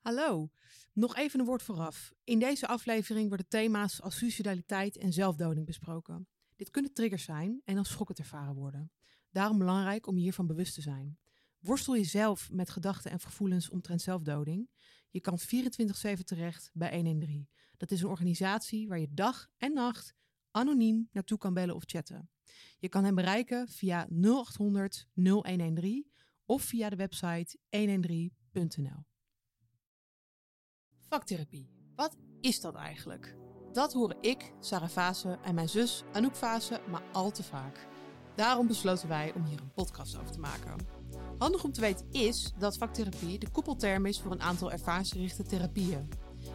Hallo, nog even een woord vooraf. In deze aflevering worden thema's als suicidaliteit en zelfdoding besproken. Dit kunnen triggers zijn en als schokkend ervaren worden. Daarom belangrijk om je hiervan bewust te zijn. Worstel je zelf met gedachten en gevoelens omtrent zelfdoding? Je kan 24-7 terecht bij 113. Dat is een organisatie waar je dag en nacht anoniem naartoe kan bellen of chatten. Je kan hen bereiken via 0800 0113 of via de website 113.nl. Vaktherapie. Wat is dat eigenlijk? Dat horen ik, Sarah Fase en mijn zus Anouk Fase maar al te vaak. Daarom besloten wij om hier een podcast over te maken. Handig om te weten is dat vaktherapie de koepelterm is voor een aantal ervaringsgerichte therapieën.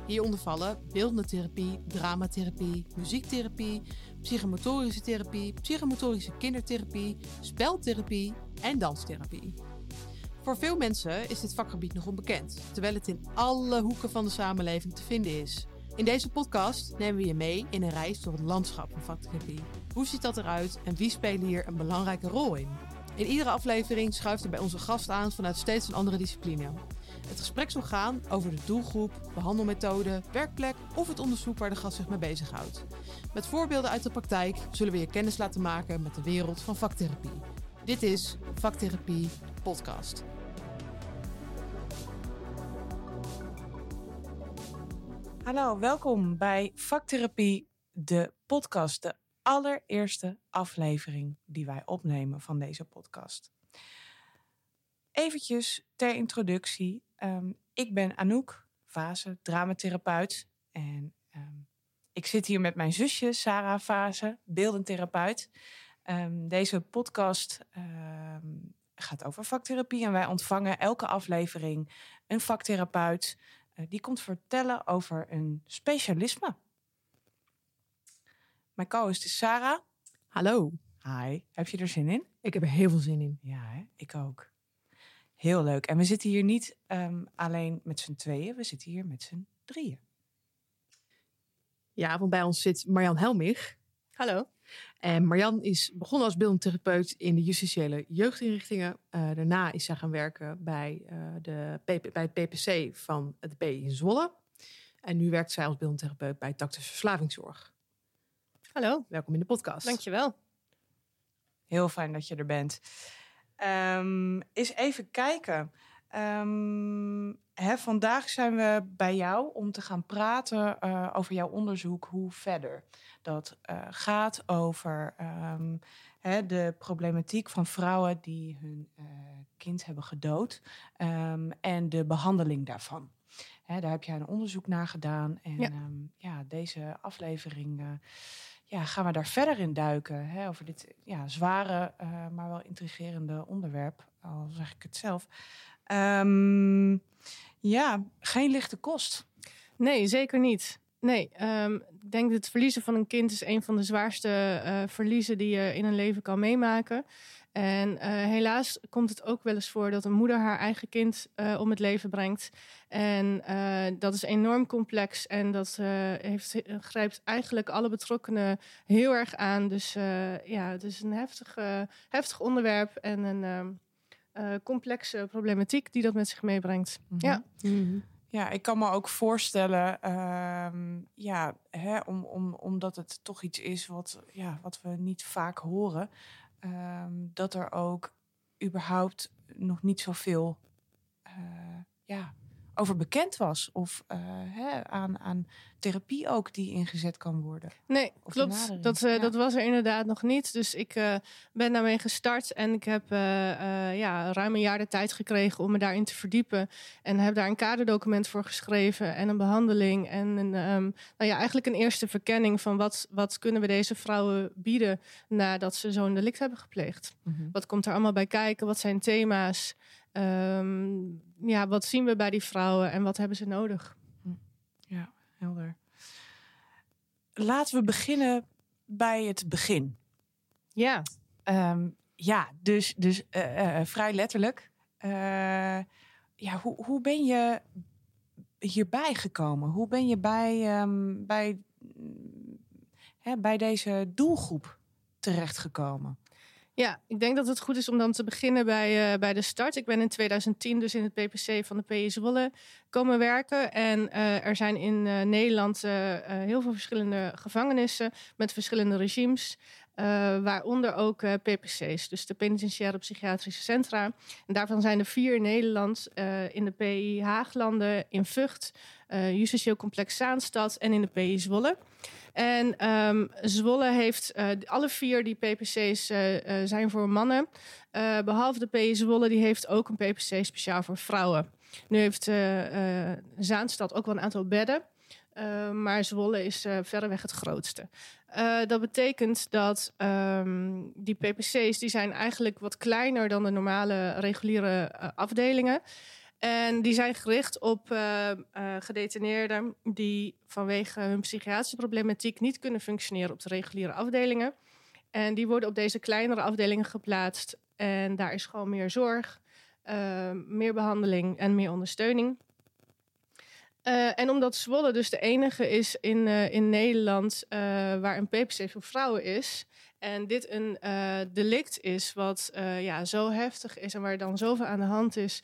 Hieronder vallen beeldende therapie, dramatherapie, muziektherapie, psychomotorische therapie, psychomotorische kindertherapie, speltherapie en danstherapie. Voor veel mensen is dit vakgebied nog onbekend, terwijl het in alle hoeken van de samenleving te vinden is. In deze podcast nemen we je mee in een reis door het landschap van vaktherapie. Hoe ziet dat eruit en wie spelen hier een belangrijke rol in? In iedere aflevering schuift er bij onze gast aan vanuit steeds een andere discipline. Het gesprek zal gaan over de doelgroep, behandelmethode, werkplek of het onderzoek waar de gast zich mee bezighoudt. Met voorbeelden uit de praktijk zullen we je kennis laten maken met de wereld van vaktherapie. Dit is Vaktherapie Podcast. Hallo, welkom bij Vaktherapie, de podcast. De allereerste aflevering die wij opnemen van deze podcast. Eventjes ter introductie. Ehm, ik ben Anouk Vase, dramatherapeut. En ehm, ik zit hier met mijn zusje Sarah Vase, beeldendtherapeut. Um, deze podcast gaat over vaktherapie en wij ontvangen elke aflevering een vaktherapeut die komt vertellen over een specialisme. Mijn co-host is Sarah. Hallo. Hi, heb je er zin in? Ik heb er heel veel zin in. Ja, hè? ik ook. Heel leuk. En we zitten hier niet um, alleen met z'n tweeën, we zitten hier met z'n drieën. Ja, want bij ons zit Marjan Helmich. Hallo. En Marjan is begonnen als beeldend therapeut in de justitiële jeugdinrichtingen. Uh, daarna is zij gaan werken bij, uh, de PP, bij het PPC van het B in Zwolle. En nu werkt zij als beeldend therapeut bij Tactus Verslavingszorg. Hallo. Welkom in de podcast. Dankjewel. Heel fijn dat je er bent. Um, eens even kijken. Um, hè, vandaag zijn we bij jou om te gaan praten uh, over jouw onderzoek Hoe Verder. Dat uh, gaat over um, hè, de problematiek van vrouwen die hun uh, kind hebben gedood um, en de behandeling daarvan. Hè, daar heb jij een onderzoek naar gedaan. En ja, ja deze aflevering ja, gaan we daar verder in duiken. Hè, over dit ja, zware, maar wel intrigerende onderwerp, al zeg ik het zelf. Um, ja, geen lichte kost. Nee, zeker niet. Nee, um, ik denk dat het verliezen van een kind is een van de zwaarste uh, verliezen die je in een leven kan meemaken. En uh, helaas komt het ook wel eens voor dat een moeder haar eigen kind uh, om het leven brengt. En dat is enorm complex en dat heeft, grijpt eigenlijk alle betrokkenen heel erg aan. Dus ja, het is een heftig, heftig onderwerp en een ehm, uh, complexe problematiek die dat met zich meebrengt. Mm -hmm. Ja. Mm -hmm. Ja, ik kan me ook voorstellen, uh, ja, hè, om, om, omdat het toch iets is wat, ja, wat we niet vaak horen, uh, dat er ook überhaupt nog niet zoveel uh, ja, over bekend was. Of uh, hè, aan, aan therapie ook die ingezet kan worden. Nee, of klopt. Dat, uh, ja. dat was er inderdaad nog niet. Dus ik uh, ben daarmee gestart en ik heb ja, ruim een jaar de tijd gekregen om me daarin te verdiepen. En heb daar een kaderdocument voor geschreven en een behandeling. En een, um, nou ja, eigenlijk een eerste verkenning van wat, wat kunnen we deze vrouwen bieden nadat ze zo'n delict hebben gepleegd. Mm -hmm. Wat komt er allemaal bij kijken? Wat zijn thema's? Um, ja, wat zien we bij die vrouwen en wat hebben ze nodig? Ja, helder. Laten we beginnen bij het begin. Ja. Um, ja, dus, dus uh, uh, vrij letterlijk. Uh, ja, hoe, hoe ben je hierbij gekomen? Hoe ben je bij, um, bij, hè, bij deze doelgroep terechtgekomen? Ja, ik denk dat het goed is om dan te beginnen bij, uh, bij de start. Ik ben in 2010 dus in het PPC van de PI Zwolle komen werken. En uh, er zijn in uh, Nederland heel veel verschillende gevangenissen met verschillende regimes. Waaronder ook PPC's, dus de penitentiaire psychiatrische centra. En daarvan zijn er vier in Nederland, in de PI Haaglanden, in Vught, Justitieel Complex Zaanstad en in de PI Zwolle. En um, Zwolle heeft alle vier die PPC's zijn voor mannen. behalve de PI Zwolle, die heeft ook een PPC speciaal voor vrouwen. Nu heeft Zaanstad ook wel een aantal bedden. Maar Zwolle is verreweg het grootste. dat betekent dat um, die PPC's die zijn eigenlijk wat kleiner dan de normale reguliere afdelingen. En die zijn gericht op uh, uh, gedetineerden die vanwege hun psychiatrische problematiek niet kunnen functioneren op de reguliere afdelingen. En die worden op deze kleinere afdelingen geplaatst. En daar is gewoon meer zorg, uh, meer behandeling en meer ondersteuning. En omdat Zwolle dus de enige is in, in Nederland waar een PPC voor vrouwen is, en dit een delict is wat ja, zo heftig is en waar dan zoveel aan de hand is,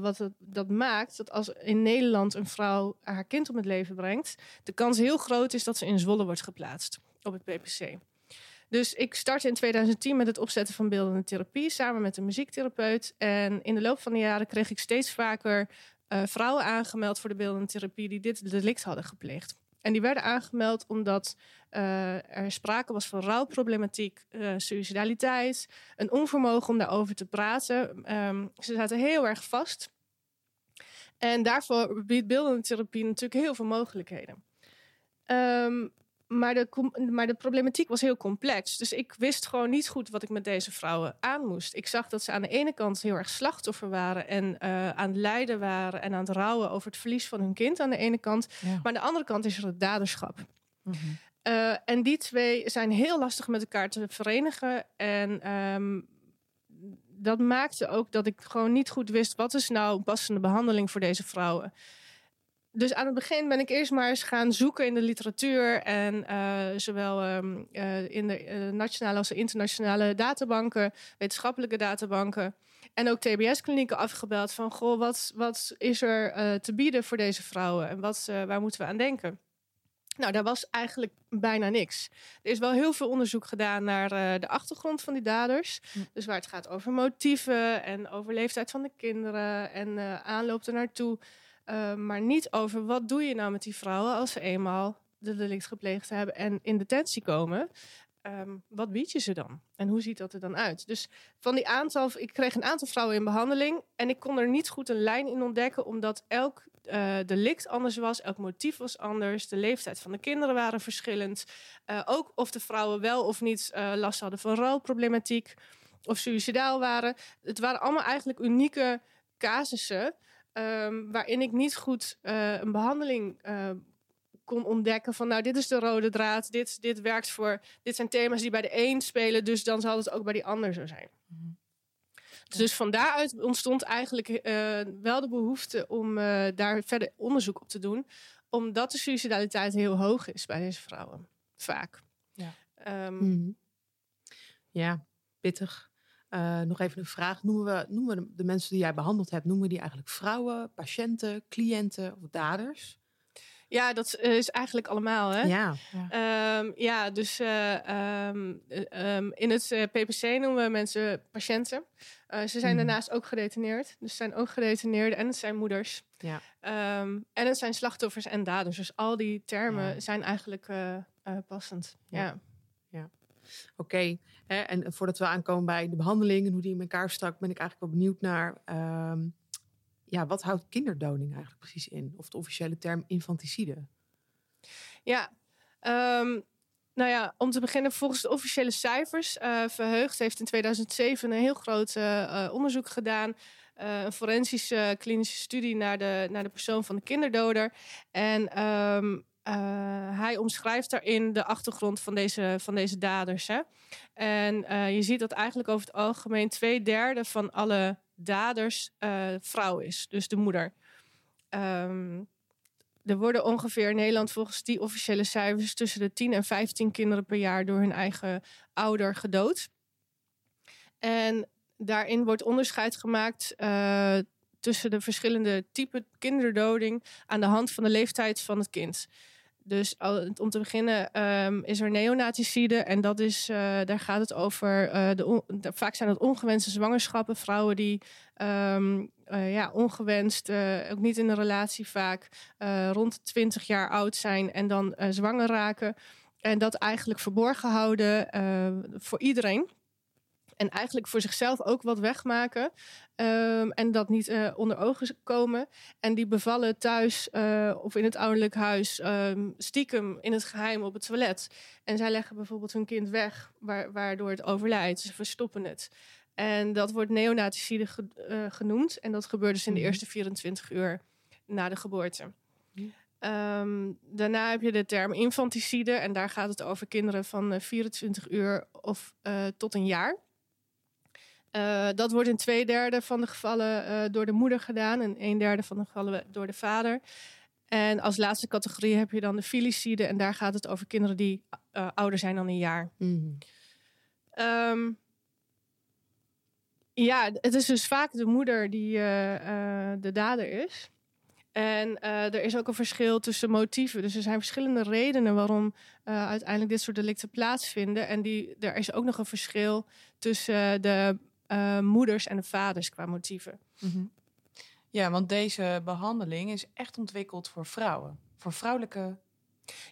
wat dat maakt dat als in Nederland een vrouw haar kind om het leven brengt, de kans heel groot is dat ze in Zwolle wordt geplaatst op het PPC. Dus ik startte in 2010 met het opzetten van beeldende therapie samen met een muziektherapeut. En in de loop van de jaren kreeg ik steeds vaker uh, vrouwen aangemeld voor de beeldende therapie die dit delict hadden gepleegd. En die werden aangemeld omdat uh, er sprake was van rouwproblematiek, uh, suicidaliteit, een onvermogen om daarover te praten. Um, ze zaten heel erg vast. En daarvoor biedt beeldende therapie natuurlijk heel veel mogelijkheden. Um, maar de, maar de problematiek was heel complex. Dus ik wist gewoon niet goed wat ik met deze vrouwen aan moest. Ik zag dat ze aan de ene kant heel erg slachtoffer waren en uh, aan het lijden waren en aan het rouwen over het verlies van hun kind aan de ene kant. Ja. Maar aan de andere kant is er het daderschap. Mm -hmm. uh, en die twee zijn heel lastig met elkaar te verenigen. En um, dat maakte ook dat ik gewoon niet goed wist wat is nou passende behandeling voor deze vrouwen dus aan het begin ben ik eerst maar eens gaan zoeken in de literatuur. En uh, zowel um, uh, in de uh, nationale als de internationale databanken, wetenschappelijke databanken. En ook TBS-klinieken afgebeld van, goh, wat, wat is er te bieden voor deze vrouwen? En wat, waar moeten we aan denken? Nou, daar was eigenlijk bijna niks. Er is wel heel veel onderzoek gedaan naar de achtergrond van die daders. Hm. Dus waar het gaat over motieven en over leeftijd van de kinderen en aanloop er naartoe. Uh, maar niet over wat doe je nou met die vrouwen als ze eenmaal de delict gepleegd hebben en in detentie komen. Um, wat bied je ze dan? En hoe ziet dat er dan uit? Dus van die aantal, ik kreeg een aantal vrouwen in behandeling en ik kon er niet goed een lijn in ontdekken, omdat elk uh, delict anders was, elk motief was anders, de leeftijd van de kinderen waren verschillend. Uh, ook of de vrouwen wel of niet uh, last hadden van rouwproblematiek of suicidaal waren. Het waren allemaal eigenlijk unieke casussen. Um, waarin ik niet goed uh, een behandeling uh, kon ontdekken van nou dit is de rode draad, dit, dit werkt voor, dit zijn thema's die bij de een spelen, dus dan zal het ook bij die ander zo zijn. Mm -hmm. Dus, dus van daaruit ontstond eigenlijk uh, wel de behoefte om daar verder onderzoek op te doen, omdat de suicidaliteit heel hoog is bij deze vrouwen, vaak. Ja, um, mm -hmm. ja pittig. Uh, nog even een vraag. Noemen we, noemen we de mensen die jij behandeld hebt, noemen we die eigenlijk vrouwen, patiënten, cliënten of daders? Ja, dat is eigenlijk allemaal. Hè? Ja, ja. Um, ja dus uh, um, um, in het PPC noemen we mensen patiënten. Uh, ze zijn mm. daarnaast ook gedetineerd. Dus zijn ook gedetineerden en het zijn moeders. Ja. en het zijn slachtoffers en daders. Dus al die termen ja. zijn eigenlijk passend. Ja. ja. Oké, en voordat we aankomen bij de behandeling en hoe die in elkaar stak, ben ik eigenlijk wel benieuwd naar, um, ja, wat houdt kinderdoding eigenlijk precies in? Of de officiële term infanticide? Ja, um, nou ja, om te beginnen, volgens de officiële cijfers, uh, Verheugd heeft in 2007 een heel groot uh, onderzoek gedaan. Een forensische klinische studie naar de, naar de persoon van de kinderdoder. En um, uh, hij omschrijft daarin de achtergrond van deze, van deze daders. Hè? En uh, je ziet dat eigenlijk over het algemeen twee derde van alle daders uh, vrouw is, dus de moeder. Um, er worden ongeveer in Nederland volgens die officiële cijfers tussen de 10 en 15 kinderen per jaar door hun eigen ouder gedood. En daarin wordt onderscheid gemaakt tussen de verschillende typen kinderdoding aan de hand van de leeftijd van het kind. Dus om te beginnen um, is er neonaticide. En dat is, uh, daar gaat het over. Uh, de, de, vaak zijn het ongewenste zwangerschappen. Vrouwen die um, uh, ja, ongewenst, ook niet in een relatie vaak, rond 20 jaar oud zijn en dan zwanger raken. En dat eigenlijk verborgen houden voor iedereen. En eigenlijk voor zichzelf ook wat wegmaken. Um, en dat niet uh, onder ogen komen. En die bevallen thuis uh, of in het ouderlijk huis um, stiekem in het geheim op het toilet. En zij leggen bijvoorbeeld hun kind weg, wa waardoor het overlijdt. Ze verstoppen het. En dat wordt neonaticide ge uh, genoemd. En dat gebeurt dus in de mhm. eerste 24 uur na de geboorte. Um, daarna heb je de term infanticide. En daar gaat het over kinderen van 24 uur of tot een jaar. Uh, dat wordt in twee derde van de gevallen uh, door de moeder gedaan en een derde van de gevallen door de vader. En als laatste categorie heb je dan de filicide en daar gaat het over kinderen die uh, ouder zijn dan een jaar. Mm. Um, ja, het is dus vaak de moeder die de dader is. En er is ook een verschil tussen motieven. Dus er zijn verschillende redenen waarom uiteindelijk dit soort delicten plaatsvinden. En die, er is ook nog een verschil tussen de uh, moeders en de vaders qua motieven. Mm -hmm. Ja, want deze behandeling is echt ontwikkeld voor vrouwen, voor vrouwelijke.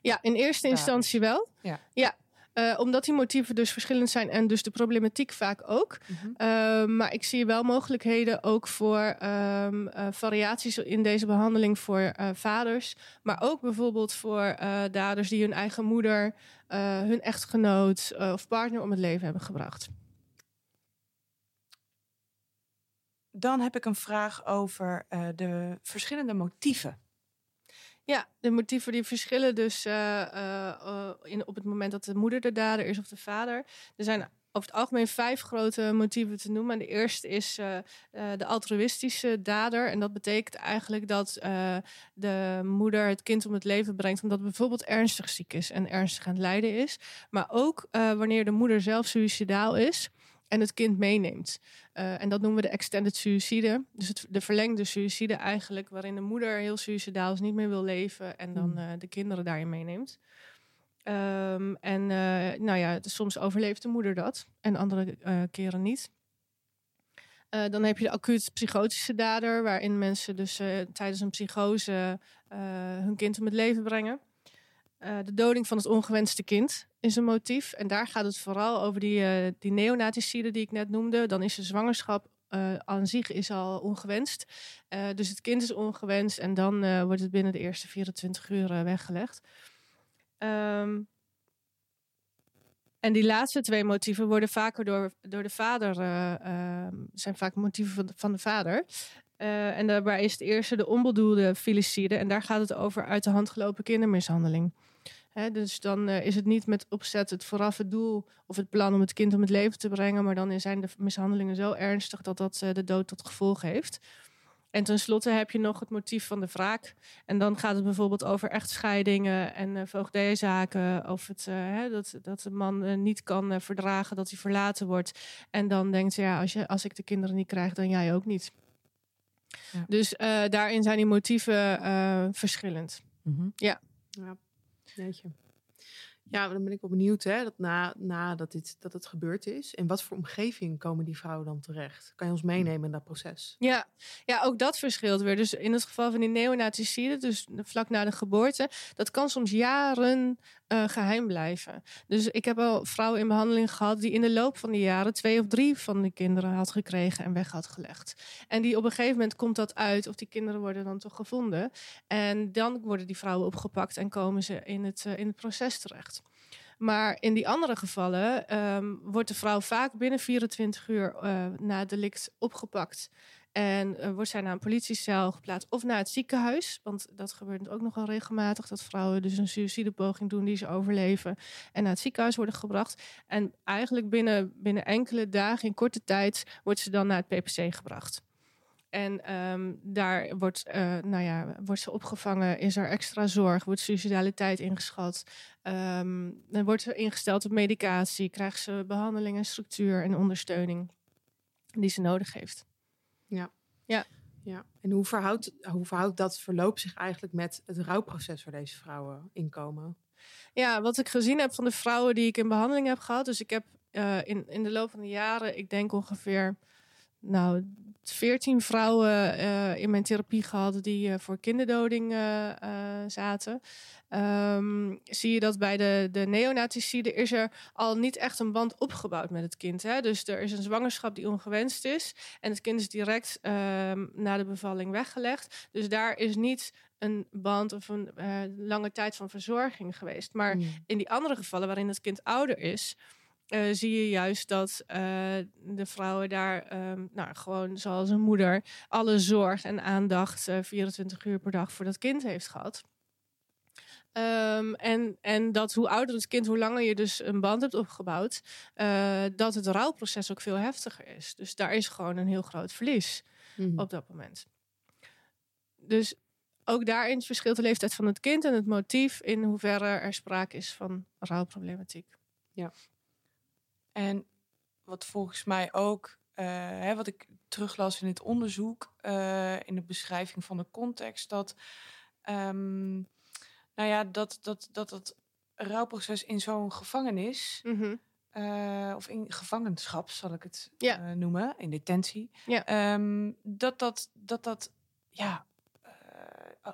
Ja, in eerste instantie wel. Ja. ja. Uh, omdat die motieven dus verschillend zijn en dus de problematiek vaak ook. Mm -hmm. uh, maar ik zie wel mogelijkheden ook voor um, uh, variaties in deze behandeling voor vaders. Maar ook bijvoorbeeld voor daders die hun eigen moeder, hun echtgenoot of partner om het leven hebben gebracht. Dan heb ik een vraag over uh, de verschillende motieven. Ja, de motieven die verschillen dus uh, uh, in, op het moment dat de moeder de dader is of de vader. Er zijn over het algemeen vijf grote motieven te noemen. En de eerste is de altruïstische dader. En dat betekent eigenlijk dat de moeder het kind om het leven brengt omdat het bijvoorbeeld ernstig ziek is en ernstig aan het lijden is. Maar ook wanneer de moeder zelf suicidaal is en het kind meeneemt. Uh, en dat noemen we de extended suicide. Dus het, de verlengde suicide eigenlijk, waarin de moeder heel suicidaal is, niet meer wil leven en dan uh, de kinderen daarin meeneemt. Um, en uh, nou ja, soms overleeft de moeder dat en andere keren niet. dan heb je de acuut psychotische dader, waarin mensen dus tijdens een psychose hun kind om het leven brengen. Uh, de doding van het ongewenste kind is een motief. En daar gaat het vooral over die, uh, die neonaticide die ik net noemde. Dan is de zwangerschap uh, aan zich is al ongewenst. dus het kind is ongewenst en dan wordt het binnen de eerste 24 uur weggelegd. Um, en die laatste twee motieven worden vaker door, door de vader, ehm, zijn vaak motieven van de, van de vader. en daarbij is het eerste de onbedoelde filicide. En daar gaat het over uit de hand gelopen kindermishandeling dus dan uh, is het niet met opzet het vooraf het doel of het plan om het kind om het leven te brengen, maar dan zijn de mishandelingen zo ernstig dat dat uh, de dood tot gevolg heeft. En tenslotte heb je nog het motief van de wraak. En dan gaat het bijvoorbeeld over echtscheidingen en uh, voogdijzaken. Of het, uh, dat, dat de man uh, niet kan verdragen dat hij verlaten wordt. En dan denkt ze, ja, als, je, als ik de kinderen niet krijg, dan jij ook niet. Ja. Dus daarin zijn die motieven verschillend. Mm -hmm. Ja. ja. Ja, dan ben ik wel benieuwd hè, dat na, na dat, dit, dat het gebeurd is. En wat voor omgeving komen die vrouwen dan terecht? Kan je ons meenemen in dat proces? Ja, ja ook dat verschilt weer. Dus in het geval van die neonaticide, dus vlak na de geboorte, dat kan soms jaren uh, geheim blijven. Dus ik heb al vrouwen in behandeling gehad die in de loop van die jaren twee of drie van de kinderen had gekregen en weg had gelegd. En die op een gegeven moment komt dat uit, of die kinderen worden dan toch gevonden. En dan worden die vrouwen opgepakt en komen ze in het, uh, in het proces terecht. Maar in die andere gevallen um, wordt de vrouw vaak binnen 24 uur uh, na delict opgepakt. En uh, wordt zij naar een politiecel geplaatst of naar het ziekenhuis. Want dat gebeurt ook nogal regelmatig. Dat vrouwen dus een suïcidepoging doen die ze overleven. En naar het ziekenhuis worden gebracht. En eigenlijk binnen, binnen enkele dagen, in korte tijd, wordt ze dan naar het PPC gebracht. En um, daar wordt, uh, nou ja, wordt ze opgevangen, is er extra zorg, wordt suicidaliteit ingeschat. Um, dan wordt ze ingesteld op medicatie, krijgt ze behandeling en structuur en ondersteuning. die ze nodig heeft. Ja. En hoe verhoudt, hoe verhoudt dat verloop zich eigenlijk met het rouwproces waar deze vrouwen in komen? Ja, wat ik gezien heb van de vrouwen die ik in behandeling heb gehad. Dus ik heb eh, in, in de loop van de jaren, ik denk ongeveer, nou, 14 vrouwen eh, in mijn therapie gehad die eh, voor kinderdoding eh, zaten. Ehm, zie je dat bij de, de neonaticide is er al niet echt een band opgebouwd met het kind. Hè? Dus er is een zwangerschap die ongewenst is. En het kind is direct ehm, na de bevalling weggelegd. Dus daar is niet een band of een lange tijd van verzorging geweest. Maar Hmm. in die andere gevallen waarin het kind ouder is, eh, zie je juist dat eh, de vrouwen daar ehm, nou, gewoon zoals een moeder alle zorg en aandacht eh, 24 uur per dag voor dat kind heeft gehad. Ehm, en, en dat hoe ouder het kind, hoe langer je dus een band hebt opgebouwd, eh, dat het rouwproces ook veel heftiger is. Dus daar is gewoon een heel groot verlies Mhm. op dat moment. Dus ook daarin verschilt de leeftijd van het kind en het motief in hoeverre er sprake is van rouwproblematiek. En wat volgens mij ook, eh, hè, wat ik teruglas in het onderzoek, eh, in de beschrijving van de context, dat, ehm, nou ja, dat, dat, dat het rouwproces in zo'n gevangenis, eh, of in gevangenschap zal ik het Ja. noemen, in detentie, Ja. ehm, dat dat, dat, dat ja,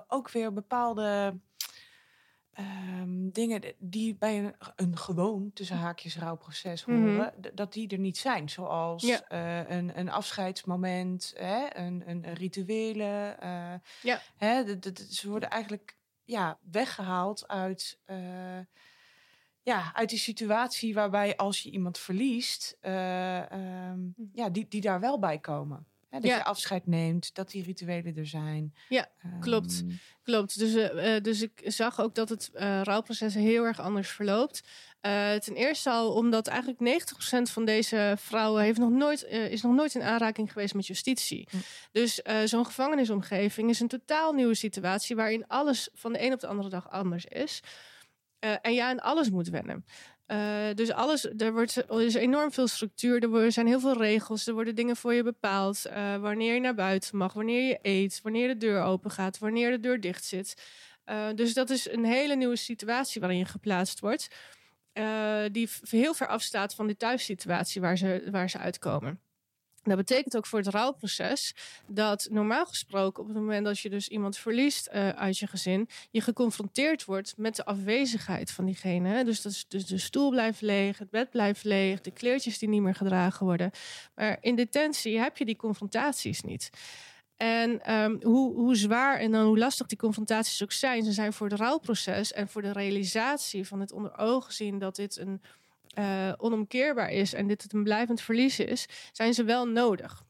ook weer bepaalde ehm, dingen die bij een, een gewoon, tussen haakjes, rouwproces Mhm. horen, dat die er niet zijn. Zoals Ja. eh, een, een afscheidsmoment, hè, een, een, een rituele. eh, Ja. hè, ze worden eigenlijk ja, weggehaald uit, eh, ja, uit die situatie waarbij als je iemand verliest, eh, ehm, ja, die, die daar wel bij komen. Hè, dat Ja. je afscheid neemt, dat die rituelen er zijn. Ja, klopt. Ehm, Klopt. Dus, eh, eh, dus ik zag ook dat het eh, rouwproces heel erg anders verloopt. Ten eerste al omdat eigenlijk 90% van deze vrouwen heeft nog nooit, is nog nooit in aanraking geweest met justitie. Hm. Dus zo'n gevangenisomgeving is een totaal nieuwe situatie waarin alles van de een op de andere dag anders is. En ja, en alles moet wennen. Eh, dus alles, er, wordt, er is enorm veel structuur, er zijn heel veel regels, er worden dingen voor je bepaald. eh, wanneer je naar buiten mag, wanneer je eet, wanneer de deur open gaat, wanneer de deur dicht zit. Eh, dus dat is een hele nieuwe situatie waarin je geplaatst wordt. die heel ver afstaat van de thuissituatie waar ze, waar ze uitkomen. Dat betekent ook voor het rouwproces dat normaal gesproken op het moment dat je dus iemand verliest eh, uit je gezin, je geconfronteerd wordt met de afwezigheid van diegene. Dus, dat is, dus de stoel blijft leeg, het bed blijft leeg, de kleertjes die niet meer gedragen worden. Maar in detentie heb je die confrontaties niet. En ehm, hoe, hoe zwaar en dan hoe lastig die confrontaties ook zijn, ze zijn voor het rouwproces en voor de realisatie van het onder ogen zien dat dit een eh, onomkeerbaar is en dit het een blijvend verlies is, zijn ze wel nodig.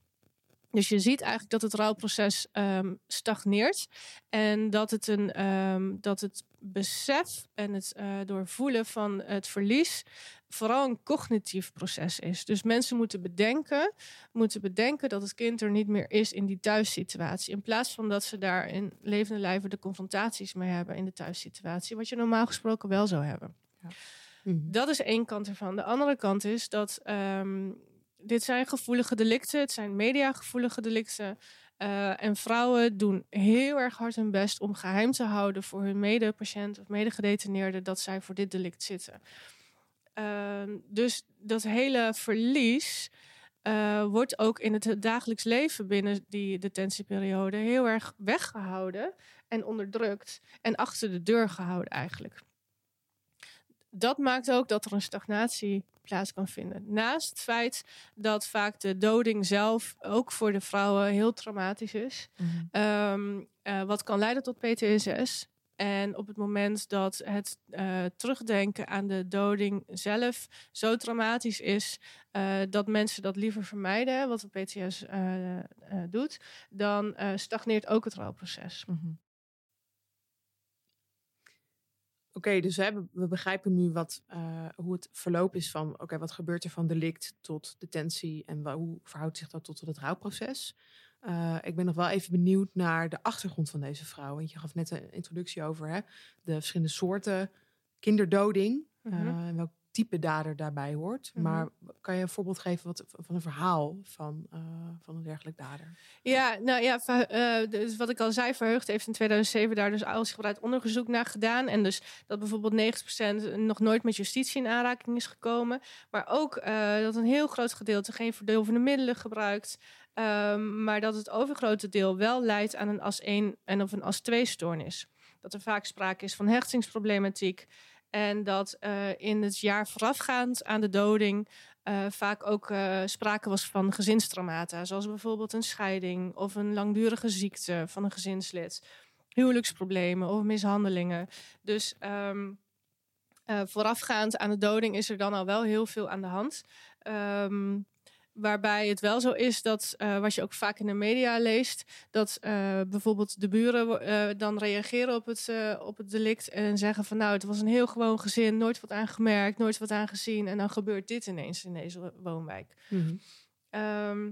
Dus je ziet eigenlijk dat het rouwproces ehm, stagneert en dat het, een, ehm, dat het besef en het eh, doorvoelen van het verlies vooral een cognitief proces is. Dus mensen moeten bedenken, moeten bedenken dat het kind er niet meer is in die thuissituatie. In plaats van dat ze daar in levende lijven de confrontaties mee hebben in de thuissituatie, wat je normaal gesproken wel zou hebben. Mhm. Dat is één kant ervan. De andere kant is dat ehm, dit zijn gevoelige delicten, het zijn mediagevoelige delicten. Eh, en vrouwen doen heel erg hard hun best om geheim te houden voor hun medepatiënt of medegedetineerde dat zij voor dit delict zitten. Ehm, dus dat hele verlies eh, wordt ook in het dagelijks leven binnen die detentieperiode heel erg weggehouden en onderdrukt en achter de deur gehouden eigenlijk dat maakt ook dat er een stagnatie plaats kan vinden. Naast het feit dat vaak de doding zelf ook voor de vrouwen heel traumatisch is. Ehm, eh, wat kan leiden tot PTSS. En op het moment dat het eh, terugdenken aan de doding zelf zo traumatisch is eh, dat mensen dat liever vermijden, wat de PTSS eh, doet, dan stagneert ook het rouwproces. Oké, dus we, hebben, we begrijpen nu wat, eh, hoe het verloop is van... oké, wat gebeurt er van delict tot detentie... en hoe verhoudt zich dat tot het rouwproces? Eh, ik ben nog wel even benieuwd naar de achtergrond van deze vrouw. Want je gaf net een introductie over hè, de verschillende soorten kinderdoding. Mhm. eh, en welk type dader daarbij hoort. Mhm. Maar kan je een voorbeeld geven wat, van een verhaal van, eh, van een dergelijk dader? Ja, nou ja, eh, dus wat ik al zei, Verheugd heeft in 2007 daar dus uitgebreid onderzoek naar gedaan. En dus dat bijvoorbeeld 90% nog nooit met justitie in aanraking is gekomen. Maar ook eh, dat een heel groot gedeelte geen verdovende middelen gebruikt. Ehm, maar dat het overgrote deel wel leidt aan een as 1 en of een as 2 stoornis. Dat er vaak sprake is van hechtingsproblematiek. En dat eh, in het jaar voorafgaand aan de doding eh, vaak ook eh, sprake was van gezinstraumata. Zoals bijvoorbeeld een scheiding of een langdurige ziekte van een gezinslid. Huwelijksproblemen of mishandelingen. Dus ehm, eh, voorafgaand aan de doding is er dan al wel heel veel aan de hand. Ehm, waarbij het wel zo is dat, eh, wat je ook vaak in de media leest, dat eh, bijvoorbeeld de buren eh, dan reageren op het, op het delict en zeggen van nou, het was een heel gewoon gezin, nooit wat aangemerkt, nooit wat aangezien en dan gebeurt dit ineens in deze woonwijk. Ehm,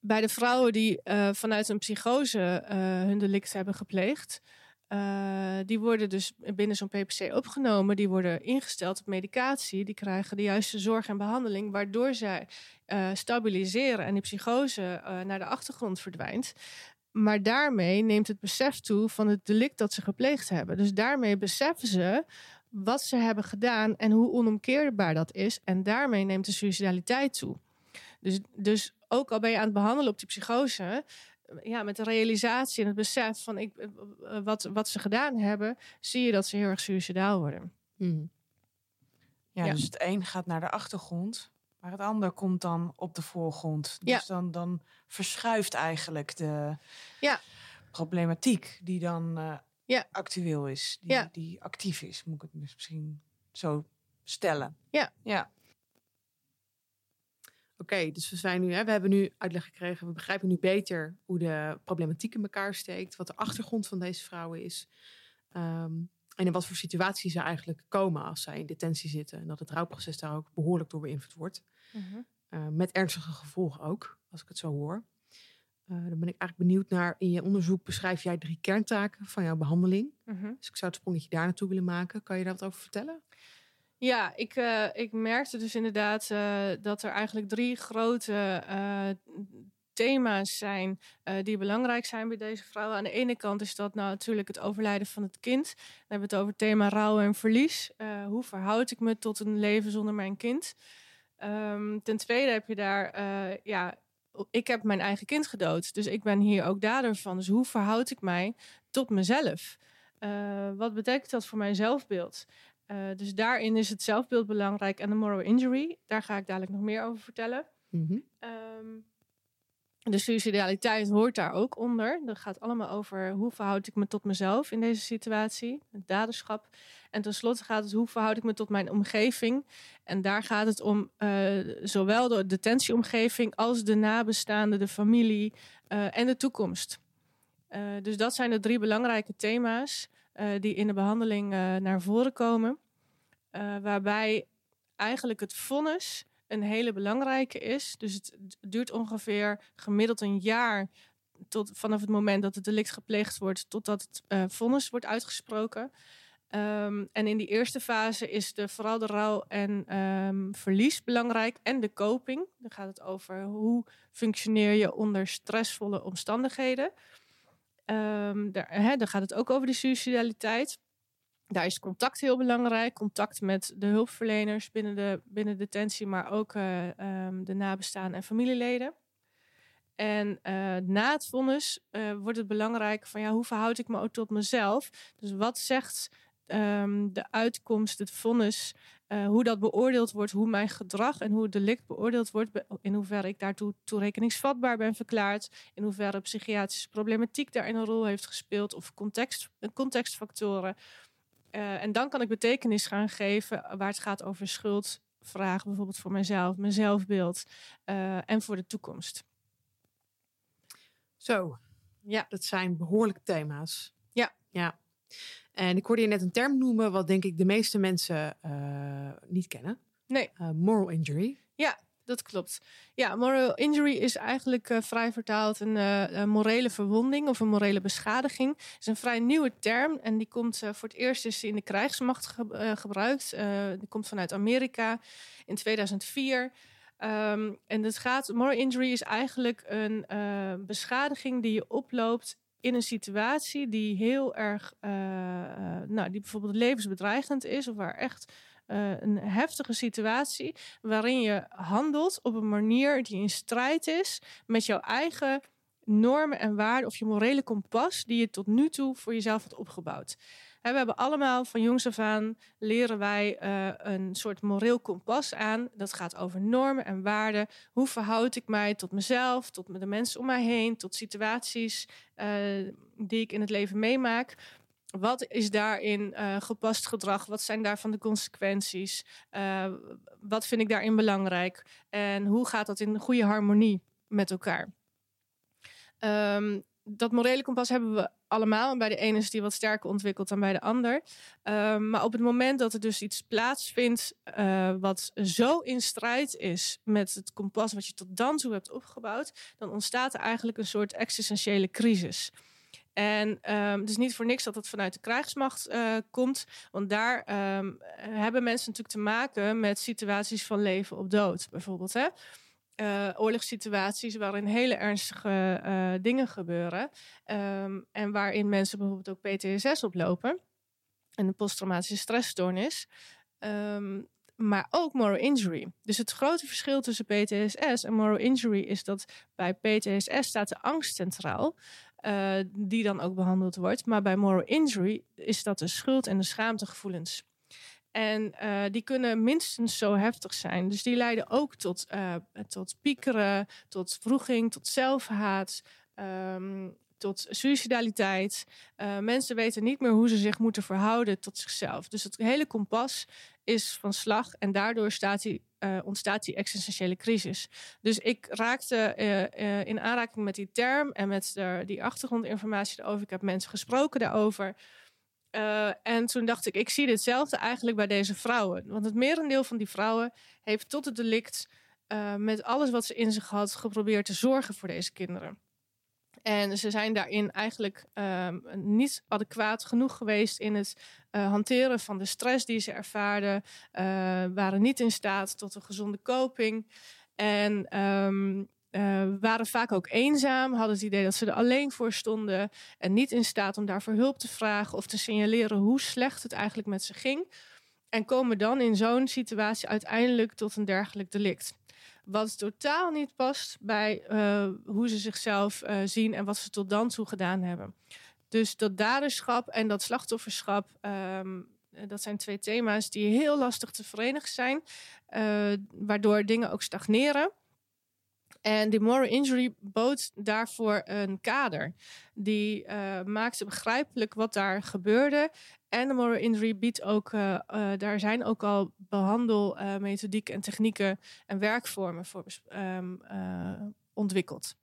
bij de vrouwen die vanuit een psychose hun delict hebben gepleegd, eh, die worden dus binnen zo'n PPC opgenomen. Die worden ingesteld op medicatie. Die krijgen de juiste zorg en behandeling, waardoor zij eh, stabiliseren en die psychose eh, naar de achtergrond verdwijnt. Maar daarmee neemt het besef toe van het delict dat ze gepleegd hebben. Dus daarmee beseffen ze wat ze hebben gedaan en hoe onomkeerbaar dat is. En daarmee neemt de suicidaliteit toe. Dus, dus ook al ben je aan het behandelen op die psychose, ja, met de realisatie en het besef van ik, eh, wat, wat ze gedaan hebben, zie je dat ze heel erg suicidaal worden. Mhm. Ja, Ja. dus het een gaat naar de achtergrond, maar het ander komt dan op de voorgrond. Ja. Dus dan, dan verschuift eigenlijk de Ja. problematiek die dan eh, Ja. actueel is, die, die actief is, moet ik het misschien zo stellen. Ja. ja. Oké, dus we, zijn nu, hè, we hebben nu uitleg gekregen. We begrijpen nu beter hoe de problematiek in elkaar steekt. Wat de achtergrond van deze vrouwen is. ehm, en in wat voor situaties ze eigenlijk komen als zij in detentie zitten. En dat het rouwproces daar ook behoorlijk door beïnvloed wordt. Eh, met ernstige gevolgen ook, als ik het zo hoor. Eh, dan ben ik eigenlijk benieuwd naar, in je onderzoek beschrijf jij drie kerntaken van jouw behandeling. Mhm. Dus ik zou het sprongetje daar naartoe willen maken. Kan je daar wat over vertellen? Ja, ik, eh, ik merkte dus inderdaad eh, dat er eigenlijk drie grote eh, thema's zijn die belangrijk zijn bij deze vrouwen. Aan de ene kant is dat nou natuurlijk het overlijden van het kind. Dan hebben we het over het thema rouw en verlies. Hoe verhoud ik me tot een leven zonder mijn kind? Ehm, ten tweede heb je daar, ja, ik heb mijn eigen kind gedood. Dus ik ben hier ook dader van. Dus hoe verhoud ik mij tot mezelf? Wat betekent dat voor mijn zelfbeeld? Eh, dus daarin is het zelfbeeld belangrijk en de moral injury. Daar ga ik dadelijk nog meer over vertellen. Mhm. Ehm, de suicidaliteit hoort daar ook onder. Dat gaat allemaal over hoe verhoud ik me tot mezelf in deze situatie, het daderschap. En tenslotte gaat het hoe verhoud ik me tot mijn omgeving. En daar gaat het om eh, zowel de detentieomgeving als de nabestaanden, de familie eh, en de toekomst. Dus dat zijn de drie belangrijke thema's die in de behandeling eh, naar voren komen. Eh, waarbij eigenlijk het vonnis een hele belangrijke is. Dus het duurt ongeveer gemiddeld een jaar tot, vanaf het moment dat het delict gepleegd wordt, totdat het eh, vonnis wordt uitgesproken. Ehm, en in die eerste fase is de, vooral de rouw en ehm, verlies belangrijk en de coping. Dan gaat het over hoe functioneer je onder stressvolle omstandigheden. Ehm daar, hè, dan gaat het ook over de suicidaliteit. Daar is contact heel belangrijk. Contact met de hulpverleners binnen de, binnen detentie, maar ook eh, ehm, de nabestaanden en familieleden. En eh, na het vonnis eh, wordt het belangrijk van ja, hoe verhoud ik me ook tot mezelf? Dus wat zegt ehm, de uitkomst, het vonnis, eh, hoe dat beoordeeld wordt, hoe mijn gedrag en hoe het delict beoordeeld wordt, in hoeverre ik daartoe toerekeningsvatbaar ben verklaard, in hoeverre psychiatrische problematiek daarin een rol heeft gespeeld of context, contextfactoren. Eh, en dan kan ik betekenis gaan geven waar het gaat over schuldvragen, bijvoorbeeld voor mezelf, mijn zelfbeeld eh, en voor de toekomst. Zo, Ja. dat zijn behoorlijke thema's. Ja. ja. En ik hoorde je net een term noemen wat denk ik de meeste mensen eh, niet kennen. Nee. Eh, moral injury. Ja. dat klopt. Ja, moral injury is eigenlijk uh, vrij vertaald een, uh, een, morele verwonding of een morele beschadiging. Het is een vrij nieuwe term en die komt uh, voor het eerst is in de krijgsmacht ge gebruikt. die komt vanuit Amerika in 2004. Um, ehm, en het gaat, moral injury is eigenlijk een beschadiging die je oploopt in een situatie die heel erg, nou, die bijvoorbeeld levensbedreigend is, of waar echt uh, een heftige situatie waarin je handelt op een manier die in strijd is met jouw eigen normen en waarden of je morele kompas die je tot nu toe voor jezelf had opgebouwd. We hebben allemaal van jongs af aan leren wij uh, een soort moreel kompas aan. Dat gaat over normen en waarden. Hoe verhoud ik mij tot mezelf, tot de mensen om mij heen, tot situaties uh, die ik in het leven meemaak. Wat is daarin uh, gepast gedrag? Wat zijn daarvan de consequenties? Wat vind ik daarin belangrijk? En hoe gaat dat in goede harmonie met elkaar? Um, dat morele kompas hebben we allemaal. En bij de ene is die wat sterker ontwikkeld dan bij de ander. Um, maar op het moment dat er dus iets plaatsvindt uh, wat zo in strijd is met het kompas wat je tot dan toe hebt opgebouwd, dan ontstaat er eigenlijk een soort existentiële crisis. En um, het is niet voor niks dat het vanuit de krijgsmacht uh, komt. Want daar um, hebben mensen natuurlijk te maken met situaties van leven op dood. Bijvoorbeeld hè? Uh, oorlogssituaties waarin hele ernstige uh, dingen gebeuren. Um, en waarin mensen bijvoorbeeld ook PTSS oplopen. En een posttraumatische stressstoornis. maar ook moral injury. Dus het grote verschil tussen PTSS en moral injury is dat bij PTSS staat de angst centraal. Uh, die dan ook behandeld wordt. Maar bij moral injury is dat de schuld- en de schaamtegevoelens. En uh, die kunnen minstens zo heftig zijn. Dus die leiden ook tot, uh, tot piekeren, tot vroeging, tot zelfhaat, um, tot suicidaliteit. mensen weten niet meer hoe ze zich moeten verhouden tot zichzelf. Dus het hele kompas is van slag en daardoor staat ontstaat die existentiële crisis. Dus ik raakte in aanraking met die term en met de, die achtergrondinformatie erover. Ik heb mensen gesproken daarover. En toen dacht ik, ik zie ditzelfde eigenlijk bij deze vrouwen. Want het merendeel van die vrouwen heeft tot het delict met alles wat ze in zich had geprobeerd te zorgen voor deze kinderen. En ze zijn daarin eigenlijk um, niet adequaat genoeg geweest in het uh, hanteren van de stress die ze ervaarden. Waren niet in staat tot een gezonde coping. En um, uh, waren vaak ook eenzaam, hadden het idee dat ze er alleen voor stonden. En niet in staat om daarvoor hulp te vragen of te signaleren hoe slecht het eigenlijk met ze ging. En komen dan in zo'n situatie uiteindelijk tot een dergelijk delict. Wat totaal niet past bij uh, hoe ze zichzelf uh, zien en wat ze tot dan toe gedaan hebben. Dus dat daderschap en dat slachtofferschap, um, dat zijn twee thema's die heel lastig te verenigen zijn, waardoor dingen ook stagneren. En die moral injury bood daarvoor een kader. Die uh, maakte begrijpelijk wat daar gebeurde. En de moral injury biedt ook, uh, uh, daar zijn ook al behandelmethodieken en technieken en werkvormen voor um, ontwikkeld.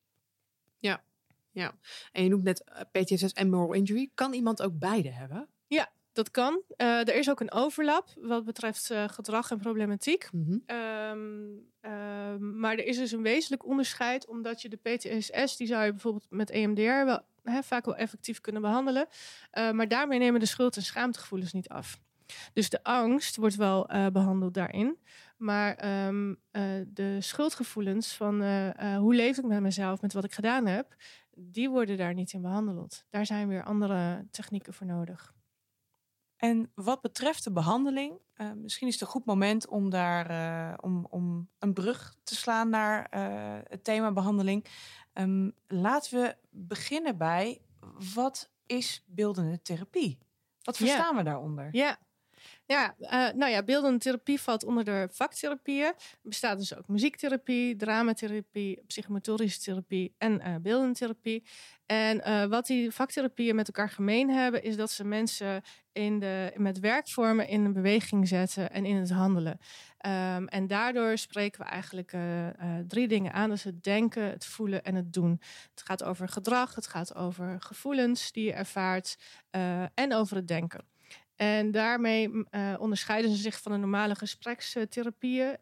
Ja, ja. En je noemt net PTSS en moral injury. Kan iemand ook beide hebben? Ja, dat kan. Uh, er is ook een overlap wat betreft uh, gedrag en problematiek. Mm -hmm. um, uh, maar er is dus een wezenlijk onderscheid, omdat je de PTSS, die zou je bijvoorbeeld met EMDR wel, vaak wel effectief kunnen behandelen. Uh, maar daarmee nemen de schuld- en schaamtegevoelens niet af. Dus de angst wordt wel behandeld daarin. Maar um, de schuldgevoelens van hoe leef ik met mezelf, met wat ik gedaan heb, die worden daar niet in behandeld. Daar zijn weer andere technieken voor nodig. En wat betreft de behandeling, uh, misschien is het een goed moment om daar uh, om, om een brug te slaan naar uh, het thema behandeling. Um, laten we beginnen bij wat is beeldende therapie? Wat verstaan we daaronder? Ja, ja, uh, nou ja, beeldende therapie valt onder de vaktherapieën. Er bestaat dus ook muziektherapie, dramatherapie, psychomotorische therapie en uh, beeldende therapie. En uh, wat die vaktherapieën met elkaar gemeen hebben, is dat ze mensen in de, met werkvormen in een beweging zetten en in het handelen. Um, en daardoor spreken we eigenlijk drie dingen aan. Dus het denken, het voelen en het doen. Het gaat over gedrag, het gaat over gevoelens die je ervaart en over het denken. En daarmee uh, onderscheiden ze zich van de normale gesprekstherapieën.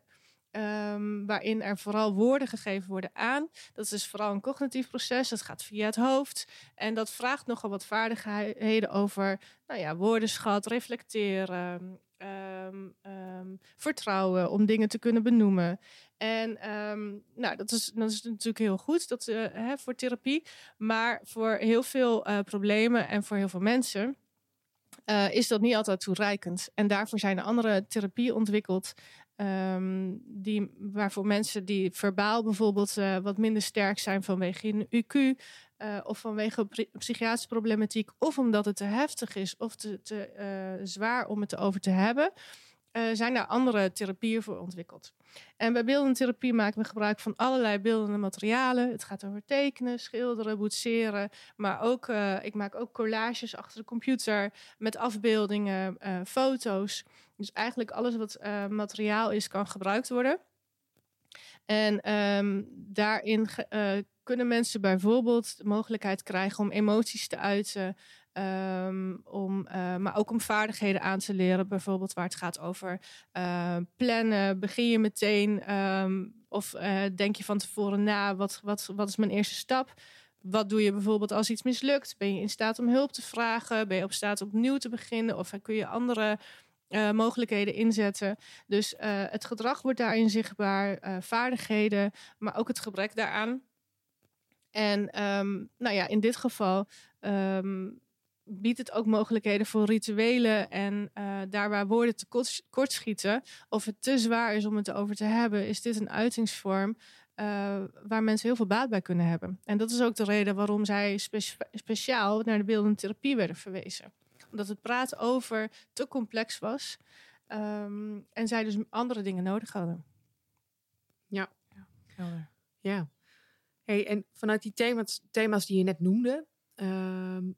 ehm, waarin er vooral woorden gegeven worden aan. Dat is vooral een cognitief proces, dat gaat via het hoofd. En dat vraagt nogal wat vaardigheden over nou ja, woordenschat, reflecteren, ehm, ehm, vertrouwen om dingen te kunnen benoemen. En nou, dat, is, dat is natuurlijk heel goed dat, uh, hè, voor therapie. Maar voor heel veel uh, problemen en voor heel veel mensen uh, is dat niet altijd toereikend. En daarvoor zijn er andere therapieën ontwikkeld. Um, die, waarvoor mensen die verbaal bijvoorbeeld uh, wat minder sterk zijn vanwege een UQ uh, of vanwege psychiatrische problematiek, of omdat het te heftig is of te, te zwaar om het erover te hebben, zijn daar andere therapieën voor ontwikkeld. En bij beeldende therapie maken we gebruik van allerlei beeldende materialen. Het gaat over tekenen, schilderen, boetseren. Maar ook, uh, ik maak ook collages achter de computer met afbeeldingen, uh, foto's. Dus eigenlijk alles wat materiaal is, kan gebruikt worden. En um, daarin kunnen mensen bijvoorbeeld de mogelijkheid krijgen om emoties te uiten. Um, om, uh, maar ook om vaardigheden aan te leren, bijvoorbeeld waar het gaat over uh, plannen. Begin je meteen um, of uh, denk je van tevoren na, wat, wat, wat is mijn eerste stap? Wat doe je bijvoorbeeld als iets mislukt? Ben je in staat om hulp te vragen? Ben je op staat opnieuw te beginnen? Of kun je andere mogelijkheden inzetten? Dus het gedrag wordt daarin zichtbaar, vaardigheden, maar ook het gebrek daaraan. En um, nou ja, in dit geval biedt het ook mogelijkheden voor rituelen. En uh, daar waar woorden te kort, kort, schieten, of het te zwaar is om het over te hebben, is dit een uitingsvorm uh, waar mensen heel veel baat bij kunnen hebben. En dat is ook de reden waarom zij spe speciaal naar de beeldende therapie werden verwezen. Omdat het praten over te complex was um, en zij dus andere dingen nodig hadden. Ja. Ja. ja. Hey, en vanuit die thema's, thema's die je net noemde, um,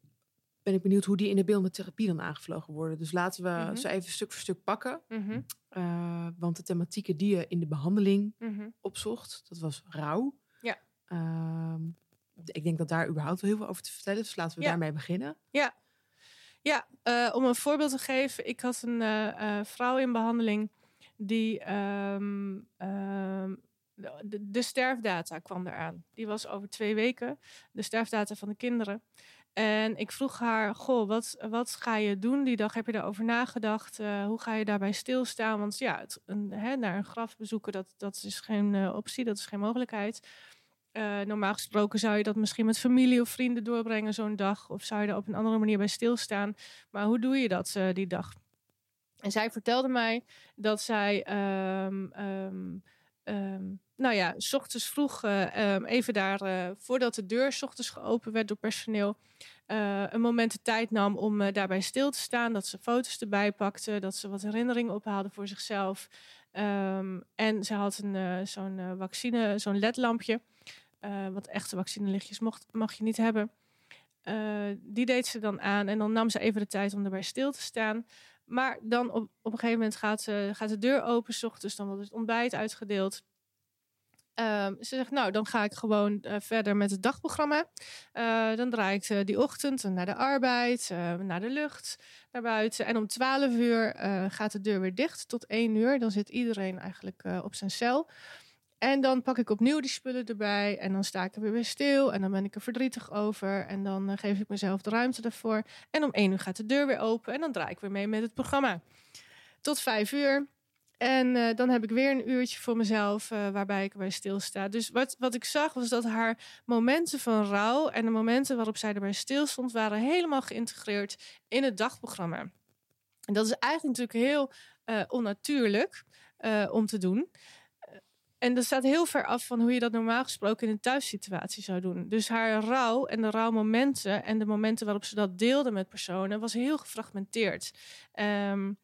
ben ik benieuwd hoe die in de beeldende therapie dan aangevlogen worden. Dus laten we mm -hmm. ze even stuk voor stuk pakken. Mm -hmm. uh, want de thematieken die je in de behandeling mm -hmm. opzocht, dat was rouw. Ja. Uh, ik denk dat daar überhaupt wel heel veel over te vertellen. Dus laten we ja. daarmee beginnen. Ja. Ja, uh, om een voorbeeld te geven. Ik had een uh, vrouw in behandeling die... Um, de, de, sterfdata kwam eraan. Die was over twee weken. De sterfdata van de kinderen. En ik vroeg haar, goh, wat, wat ga je doen die dag? Heb je daarover nagedacht? Uh, hoe ga je daarbij stilstaan? Want ja, het, een, hè, naar een graf bezoeken, dat, dat is geen uh, optie, dat is geen mogelijkheid. Uh, normaal gesproken zou je dat misschien met familie of vrienden doorbrengen zo'n dag. Of zou je er op een andere manier bij stilstaan. Maar hoe doe je dat die dag? En zij vertelde mij dat zij... Um, um, um, nou ja, s ochtends vroeg, uh, um, even daar, uh, voordat de deur s ochtends geopend werd door personeel, uh, een moment de tijd nam om daarbij stil te staan. Dat ze foto's erbij pakte, dat ze wat herinneringen ophaalde voor zichzelf. Um, en ze had een, zo'n vaccine, zo'n ledlampje. want echte vaccinelichtjes mocht, mag je niet hebben. die deed ze dan aan en dan nam ze even de tijd om erbij stil te staan. Maar dan op, op een gegeven moment gaat, gaat de deur open, s ochtends, dan wordt het ontbijt uitgedeeld. Um, ze zegt, nou, dan ga ik gewoon uh, verder met het dagprogramma. Uh, dan draai ik uh, die ochtend naar de arbeid, naar de lucht, naar buiten. En om 12 uur gaat de deur weer dicht tot 1 uur. Dan zit iedereen eigenlijk op zijn cel. En dan pak ik opnieuw die spullen erbij. En dan sta ik er weer, weer stil. En dan ben ik er verdrietig over. En dan geef ik mezelf de ruimte daarvoor. En om 1 uur gaat de deur weer open. En dan draai ik weer mee met het programma. Tot 5 uur. En uh, dan heb ik weer een uurtje voor mezelf uh, waarbij ik bij stilsta. Dus wat, wat ik zag was dat haar momenten van rouw en de momenten waarop zij erbij stilstond, waren helemaal geïntegreerd in het dagprogramma. En dat is eigenlijk natuurlijk heel onnatuurlijk om te doen. En dat staat heel ver af van hoe je dat normaal gesproken in een thuissituatie zou doen. Dus haar rouw en de rouwmomenten en de momenten waarop ze dat deelde met personen was heel gefragmenteerd. Um,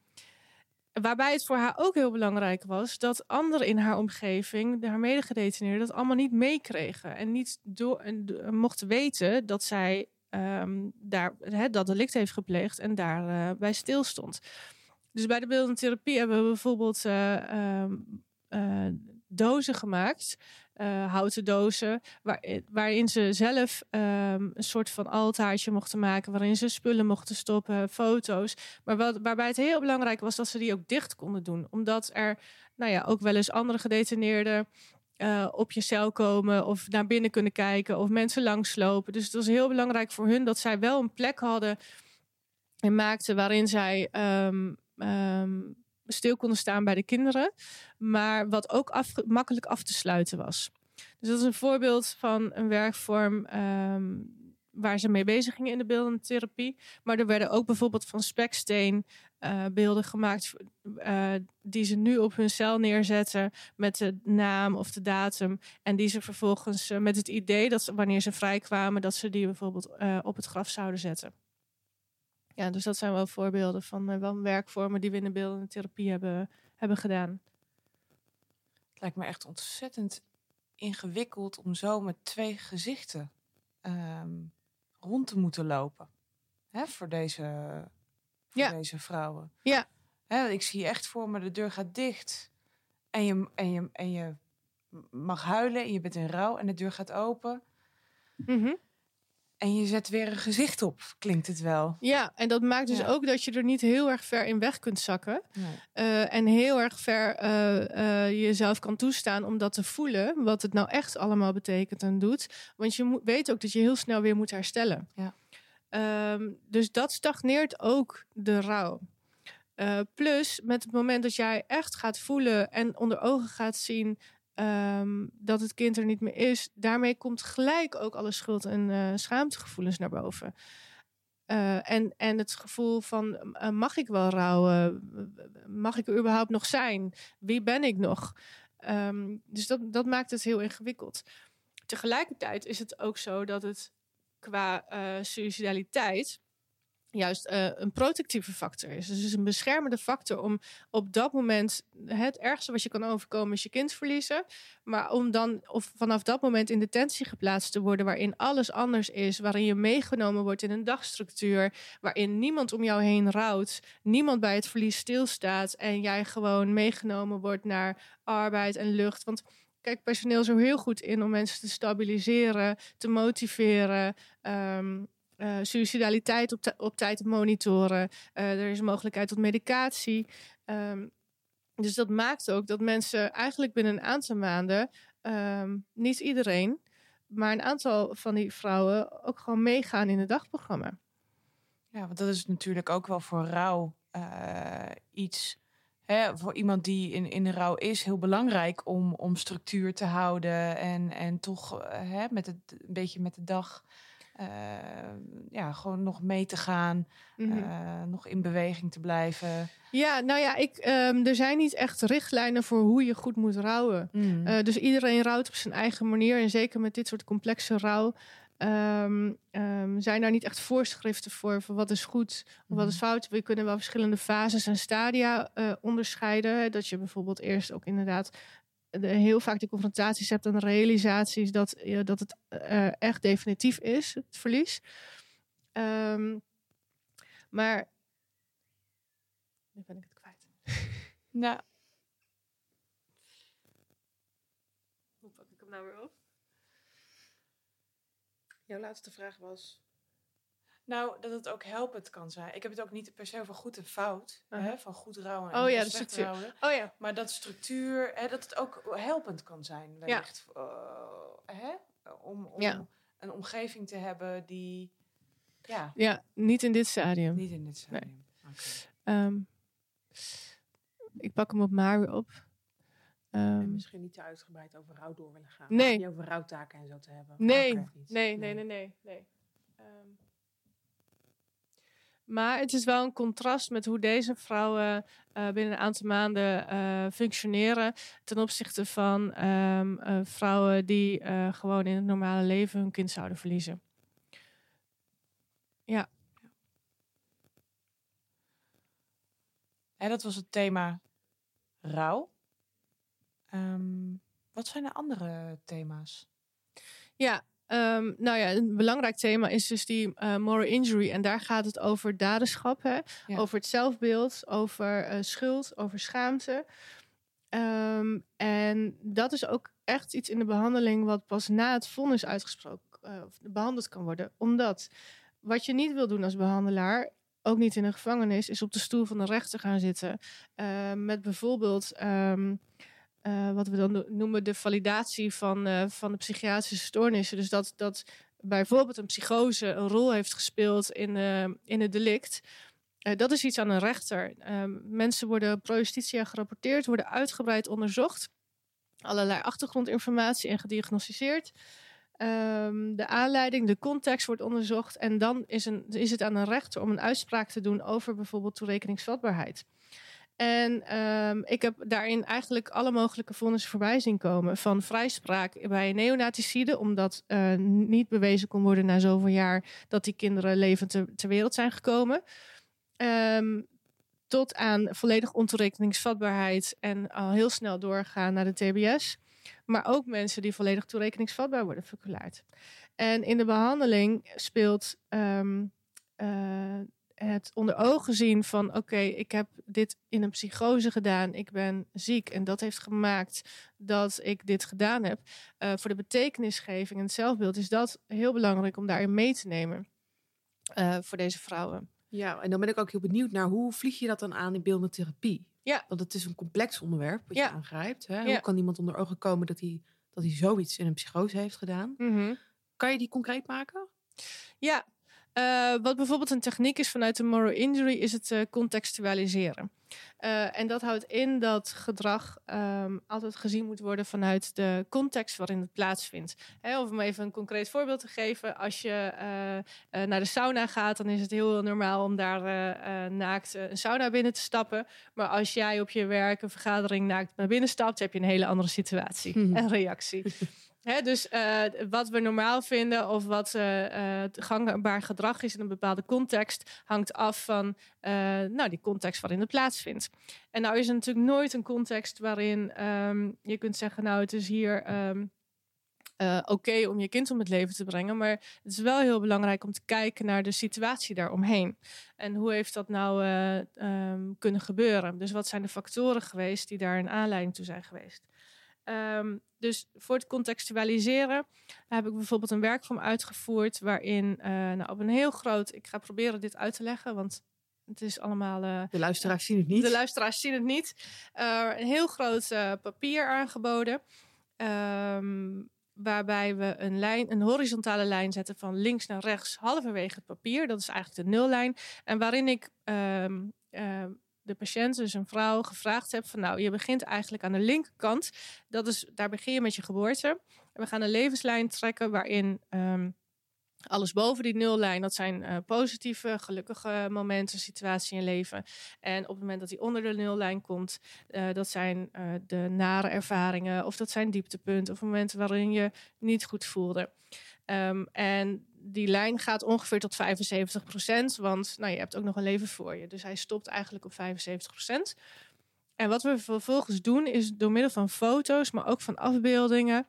Waarbij het voor haar ook heel belangrijk was dat anderen in haar omgeving, haar medegedetineerden, dat allemaal niet meekregen. En niet door, en, mochten weten dat zij um, daar he, dat delict heeft gepleegd en daarbij uh, bij stilstond. Dus bij de beeldende therapie hebben we bijvoorbeeld uh, uh, dozen gemaakt, uh, houten dozen, waar, waarin ze zelf um, een soort van altaartje mochten maken, waarin ze spullen mochten stoppen, foto's. Maar wat, waarbij het heel belangrijk was dat ze die ook dicht konden doen, omdat er nou ja, ook wel eens andere gedetineerden uh, op je cel komen of naar binnen kunnen kijken of mensen langslopen. Dus het was heel belangrijk voor hun dat zij wel een plek hadden en maakten waarin zij um, um, stil konden staan bij de kinderen, maar wat ook makkelijk af te sluiten was. Dus dat is een voorbeeld van een werkvorm um, waar ze mee bezig gingen in de beeldende therapie. Maar er werden ook bijvoorbeeld van speksteen uh, beelden gemaakt uh, die ze nu op hun cel neerzetten met de naam of de datum. En die ze vervolgens uh, met het idee dat ze, wanneer ze vrijkwamen, dat ze die bijvoorbeeld op het graf zouden zetten. Ja, dus dat zijn wel voorbeelden van wel werkvormen die we in de beeldende therapie hebben, hebben gedaan. Het lijkt me echt ontzettend ingewikkeld om zo met twee gezichten um, rond te moeten lopen. Hè, voor deze, voor ja. deze vrouwen. Ja. Hè, ik zie echt voor me, de deur gaat dicht. En je, en je, en je mag huilen en je bent in rouw en de deur gaat open. Mm en je zet weer een gezicht op, klinkt het wel. Ja, en dat maakt dus ook dat je er niet heel erg ver in weg kunt zakken. Uh, en heel erg ver uh, uh, jezelf kan toestaan om dat te voelen. Wat het nou echt allemaal betekent en doet. Want je moet, weet ook dat je heel snel weer moet herstellen. Ja. Um, dus dat stagneert ook de rouw. plus, met het moment dat jij echt gaat voelen en onder ogen gaat zien um, dat het kind er niet meer is, daarmee komt gelijk ook alle schuld- en uh, schaamtegevoelens naar boven. Uh, en, en het gevoel van, uh, mag ik wel rouwen? Mag ik er überhaupt nog zijn? Wie ben ik nog? Um, dus dat, dat maakt het heel ingewikkeld. Tegelijkertijd is het ook zo dat het qua suicidaliteit juist uh, een protectieve factor is. Dus een beschermende factor om op dat moment het ergste wat je kan overkomen is je kind verliezen. Maar om dan of vanaf dat moment in detentie geplaatst te worden waarin alles anders is, waarin je meegenomen wordt in een dagstructuur, waarin niemand om jou heen rouwt, niemand bij het verlies stilstaat en jij gewoon meegenomen wordt naar arbeid en lucht. Want kijk, personeel er heel goed in om mensen te stabiliseren, te motiveren. Um, uh, suicidaliteit op, op tijd te monitoren. Uh, er is mogelijkheid tot medicatie. Um, dus dat maakt ook dat mensen eigenlijk binnen een aantal maanden, um, niet iedereen, maar een aantal van die vrouwen ook gewoon meegaan in het dagprogramma. Ja, want dat is natuurlijk ook wel voor rouw uh, iets. Hè, voor iemand die in, in de rouw is, heel belangrijk om, om structuur te houden en, en toch hè, met het, een beetje met de dag uh, ja, gewoon nog mee te gaan, mm -hmm. uh, nog in beweging te blijven. Ja, nou ja, ik, um, er zijn niet echt richtlijnen voor hoe je goed moet rouwen. Mm. Uh, dus iedereen rouwt op zijn eigen manier. En zeker met dit soort complexe rouw. Um, um, zijn daar niet echt voorschriften voor, voor wat is goed of wat is mhm. fout. We kunnen wel verschillende fases en stadia onderscheiden. Dat je bijvoorbeeld eerst ook inderdaad de, heel vaak de confrontaties hebt en de realisaties dat, dat het uh, echt definitief is, het verlies. Um, maar nu ben ik het kwijt. nou. Hoe pak ik hem nou weer op? Jouw laatste vraag was. Nou, dat het ook helpend kan zijn. Ik heb het ook niet per se over goed en fout. Uh -huh. hè, van goed rouwen en oh, ja, de structuur. Houden, oh ja. Maar dat structuur, hè, dat het ook helpend kan zijn. Wellicht, ja. Uh, hè, om, om ja. een omgeving te hebben die... Ja. ja, niet in dit stadium. Niet in dit stadium. Nee. Okay. Um, ik pak hem op maar weer op. Um, en misschien niet te uitgebreid over rouw door willen gaan. Nee. Niet over rouwtaken en zo te hebben. Nee, nee, nee, nee, nee, nee. nee. Um, maar het is wel een contrast met hoe deze vrouwen uh, binnen een aantal maanden uh, functioneren. Ten opzichte van um, uh, vrouwen die gewoon in het normale leven hun kind zouden verliezen. Ja. En dat was het thema rouw. Um, wat zijn de andere thema's? Ja, Um, nou ja, een belangrijk thema is dus die uh, moral injury. En daar gaat het over daderschap, hè? Ja. over het zelfbeeld, over uh, schuld, over schaamte. Ehm, en dat is ook echt iets in de behandeling wat pas na het vonnis uitgesproken uh, behandeld kan worden. Omdat wat je niet wil doen als behandelaar, ook niet in een gevangenis, is op de stoel van de rechter gaan zitten. Uh, met bijvoorbeeld ehm, uh, wat we dan noemen de validatie van, uh, van de psychiatrische stoornissen. Dus dat, dat bijvoorbeeld een psychose een rol heeft gespeeld in, uh, in het delict. dat is iets aan een rechter. Ehm, mensen worden pro justitia gerapporteerd, worden uitgebreid onderzocht. Allerlei achtergrondinformatie en gediagnosticeerd. Um, de aanleiding, de context wordt onderzocht. En dan is, een, is het aan een rechter om een uitspraak te doen over bijvoorbeeld toerekeningsvatbaarheid. En um, ik heb daarin eigenlijk alle mogelijke vonnissen voorbij zien komen. Van vrijspraak bij neonaticide, omdat uh, niet bewezen kon worden na zoveel jaar dat die kinderen levend ter, wereld zijn gekomen. Um, tot aan volledig ontoerekeningsvatbaarheid en al heel snel doorgaan naar de TBS. Maar ook mensen die volledig toerekeningsvatbaar worden verklaard. En in de behandeling speelt um, uh, het onder ogen zien van oké, ik heb dit in een psychose gedaan, ik ben ziek en dat heeft gemaakt dat ik dit gedaan heb. Uh, voor de betekenisgeving en het zelfbeeld is dat heel belangrijk om daarin mee te nemen uh, voor deze vrouwen. Ja, en dan ben ik ook heel benieuwd naar hoe vlieg je dat dan aan in beeldende therapie? Ja. Want het is een complex onderwerp wat ja. je aangrijpt. Hè? Ja. Hoe kan iemand onder ogen komen dat hij, dat hij zoiets in een psychose heeft gedaan? Mm -hmm. Kan je die concreet maken? Ja, uh, wat bijvoorbeeld een techniek is vanuit de moral injury, is het uh, contextualiseren. Uh, en dat houdt in dat gedrag um, altijd gezien moet worden vanuit de context waarin het plaatsvindt. Hè, of om even een concreet voorbeeld te geven. Als je naar de sauna gaat, dan is het heel normaal om daar naakt een sauna binnen te stappen. Maar als jij op je werk een vergadering naakt naar binnen stapt, heb je een hele andere situatie Mhm. en reactie. Dus uh, wat we normaal vinden of wat uh, gangbaar gedrag is in een bepaalde context, hangt af van nou, die context waarin het plaatsvindt. En nou is er natuurlijk nooit een context waarin um, je kunt zeggen, nou het is hier um, oké om je kind om het leven te brengen, maar het is wel heel belangrijk om te kijken naar de situatie daaromheen. En hoe heeft dat nou um, kunnen gebeuren? Dus wat zijn de factoren geweest die daar een aanleiding toe zijn geweest? Um, dus voor het contextualiseren heb ik bijvoorbeeld een werkvorm uitgevoerd waarin uh, nou, op een heel groot, ik ga proberen dit uit te leggen, want het is allemaal. Uh, de luisteraars zien het niet. De luisteraars zien het niet. Uh, een heel groot papier aangeboden. Um, waarbij we een lijn, een horizontale lijn zetten van links naar rechts, halverwege het papier. Dat is eigenlijk de nullijn. En waarin ik um, de patiënt, dus een vrouw, gevraagd heb van nou, je begint eigenlijk aan de linkerkant. Dat is, daar begin je met je geboorte. We gaan een levenslijn trekken waarin um, alles boven die nullijn, dat zijn uh, positieve, gelukkige momenten, situatie in je leven. En op het moment dat die onder de nullijn komt, uh, dat zijn uh, de nare ervaringen of dat zijn dieptepunten of momenten waarin je niet goed voelde. Um, en die lijn gaat ongeveer tot 75 procent, want nou, je hebt ook nog een leven voor je. Dus hij stopt eigenlijk op 75 procent. En wat we vervolgens doen is door middel van foto's, maar ook van afbeeldingen,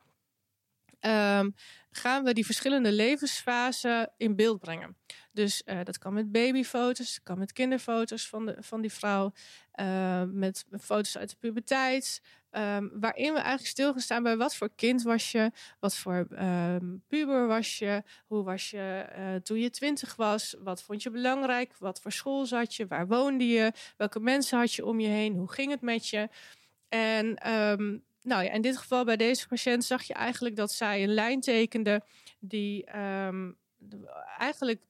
um, gaan we die verschillende levensfasen in beeld brengen. Dus uh, dat kan met babyfoto's, kan met kinderfoto's van, de, van die vrouw, uh, met foto's uit de puberteit, um, waarin we eigenlijk stilgestaan bij wat voor kind was je, wat voor um, puber was je, hoe was je uh, toen je twintig was, wat vond je belangrijk, wat voor school zat je, waar woonde je, welke mensen had je om je heen, hoe ging het met je. En nou ja, in dit geval bij deze patiënt zag je eigenlijk dat zij een lijn tekende die eigenlijk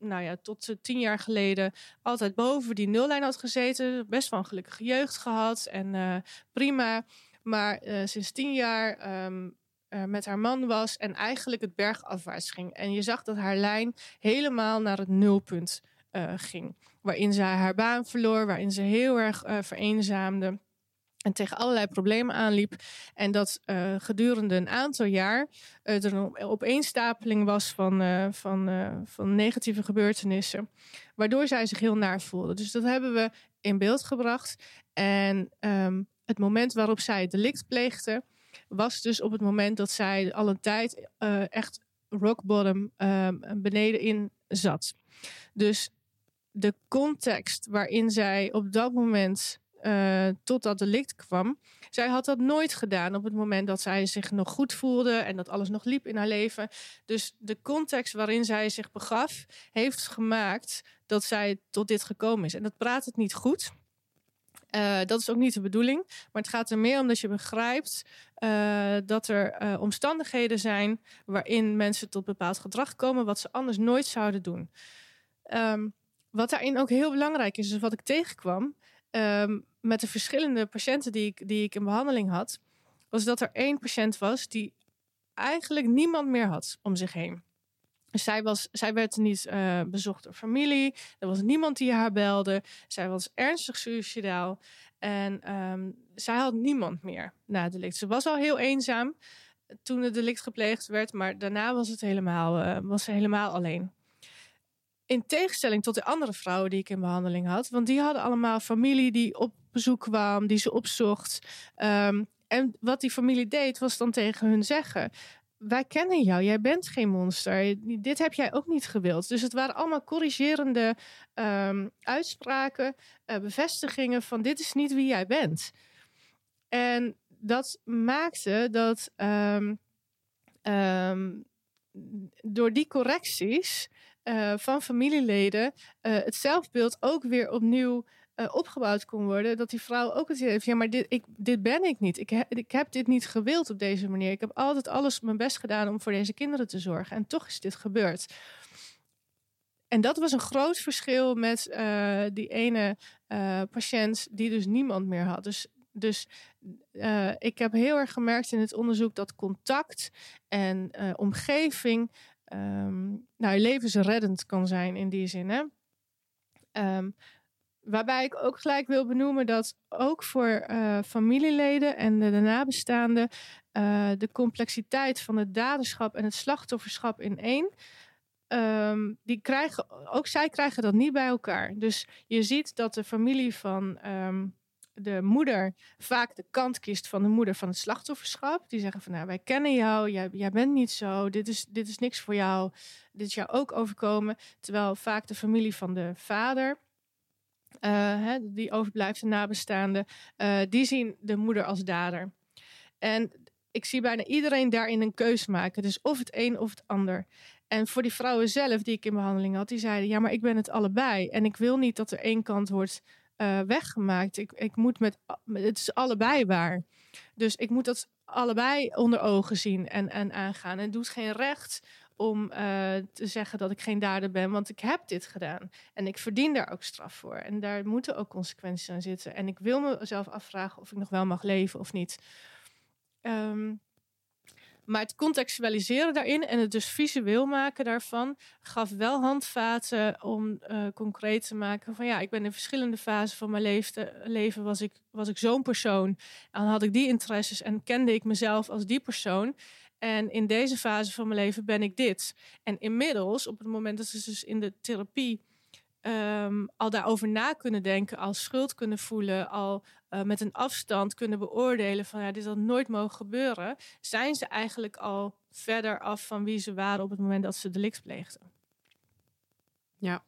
nou ja, tot uh, tien jaar geleden altijd boven die nullijn had gezeten. Best wel een gelukkige jeugd gehad en uh, prima. Maar uh, sinds tien jaar um, met haar man was en eigenlijk het bergafwaarts ging. En je zag dat haar lijn helemaal naar het nulpunt ging. Waarin ze haar baan verloor, waarin ze heel erg vereenzaamde en tegen allerlei problemen aanliep. En dat uh, gedurende een aantal jaar uh, er een opeenstapeling was van, uh, van, van negatieve gebeurtenissen. Waardoor zij zich heel naar voelde. Dus dat hebben we in beeld gebracht. En um, het moment waarop zij het delict pleegde, was dus op het moment dat zij al een tijd echt rock bottom beneden in zat. Dus de context waarin zij op dat moment uh, tot dat delict kwam. Zij had dat nooit gedaan op het moment dat zij zich nog goed voelde en dat alles nog liep in haar leven. Dus de context waarin zij zich begaf, heeft gemaakt dat zij tot dit gekomen is. En dat praat het niet goed. Uh, dat is ook niet de bedoeling. Maar het gaat er meer om dat je begrijpt uh, dat er omstandigheden zijn waarin mensen tot bepaald gedrag komen wat ze anders nooit zouden doen. Um, wat daarin ook heel belangrijk is, is wat ik tegenkwam um, met de verschillende patiënten die ik, die ik in behandeling had, was dat er één patiënt was die eigenlijk niemand meer had om zich heen. Zij, was, zij werd niet uh, bezocht door familie. Er was niemand die haar belde. Zij was ernstig suicidaal. En um, zij had niemand meer na het delict. Ze was al heel eenzaam toen het delict gepleegd werd. Maar daarna was, het helemaal, uh, was ze helemaal alleen. In tegenstelling tot de andere vrouwen die ik in behandeling had. Want die hadden allemaal familie die op bezoek kwam, die ze opzocht. Um, en wat die familie deed, was dan tegen hun zeggen: wij kennen jou, jij bent geen monster. Dit heb jij ook niet gewild. Dus het waren allemaal corrigerende um, uitspraken, uh, bevestigingen van dit is niet wie jij bent. En dat maakte dat um, door die correcties uh, van familieleden uh, het zelfbeeld ook weer opnieuw uh, opgebouwd kon worden, dat die vrouw ook het idee heeft: ja, maar dit, ik, dit ben ik niet. Ik, ik heb dit niet gewild op deze manier. Ik heb altijd alles mijn best gedaan om voor deze kinderen te zorgen. En toch is dit gebeurd. En dat was een groot verschil met die ene patiënt die dus niemand meer had. Dus, dus ik heb heel erg gemerkt in het onderzoek dat contact en omgeving um, nou, levensreddend kan zijn in die zin. Hè? Um, Waarbij ik ook gelijk wil benoemen dat ook voor uh, familieleden en de, de nabestaanden uh, de complexiteit van het daderschap en het slachtofferschap in één. Um, die krijgen, ook zij krijgen dat niet bij elkaar. Dus je ziet dat de familie van de moeder vaak de kant kiest van de moeder van het slachtofferschap. Die zeggen van nou, wij kennen jou, jij, jij bent niet zo, dit is, dit is niks voor jou, dit is jou ook overkomen. Terwijl vaak de familie van de vader uh, hè, die overblijft, de nabestaanden, uh, die zien de moeder als dader. En ik zie bijna iedereen daarin een keuze maken. Dus of het een of het ander. En voor die vrouwen zelf die ik in behandeling had, die zeiden: Ja, maar ik ben het allebei. En ik wil niet dat er één kant wordt uh, weggemaakt. Ik, ik moet met, het is allebei waar. Dus ik moet dat allebei onder ogen zien en, en aangaan. En het doet geen recht om uh, te zeggen dat ik geen dader ben, want ik heb dit gedaan. En ik verdien daar ook straf voor. En daar moeten ook consequenties aan zitten. En ik wil mezelf afvragen of ik nog wel mag leven of niet. Um, maar het contextualiseren daarin en het dus visueel maken daarvan gaf wel handvaten om uh, concreet te maken van ja, ik ben in verschillende fasen van mijn leven was ik, was ik zo'n persoon. En had ik die interesses en kende ik mezelf als die persoon. En in deze fase van mijn leven ben ik dit. En inmiddels, op het moment dat ze dus in de therapie um, al daarover na kunnen denken, al schuld kunnen voelen, al uh, met een afstand kunnen beoordelen van ja, dit had nooit mogen gebeuren, zijn ze eigenlijk al verder af van wie ze waren op het moment dat ze delict pleegden. Ja,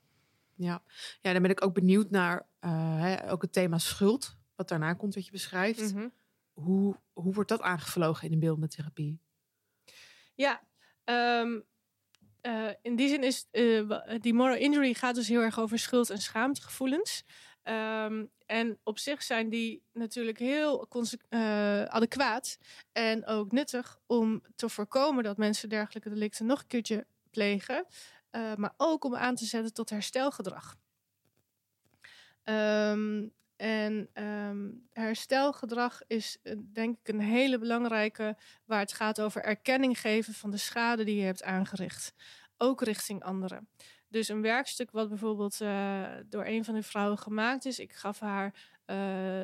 ja. ja dan ben ik ook benieuwd naar uh, hè, ook het thema schuld, wat daarna komt, wat je beschrijft. Mm -hmm. hoe, hoe wordt dat aangevlogen in de beeldende therapie? Ja, um, uh, in die zin is uh, die moral injury gaat dus heel erg over schuld- en schaamtegevoelens. Um, en op zich zijn die natuurlijk heel uh, adequaat en ook nuttig om te voorkomen dat mensen dergelijke delicten nog een keertje plegen, maar ook om aan te zetten tot herstelgedrag. Um, en um, herstelgedrag is uh, denk ik een hele belangrijke waar het gaat over erkenning geven van de schade die je hebt aangericht. Ook richting anderen. Dus een werkstuk wat bijvoorbeeld uh, door een van de vrouwen gemaakt is. Ik gaf haar uh,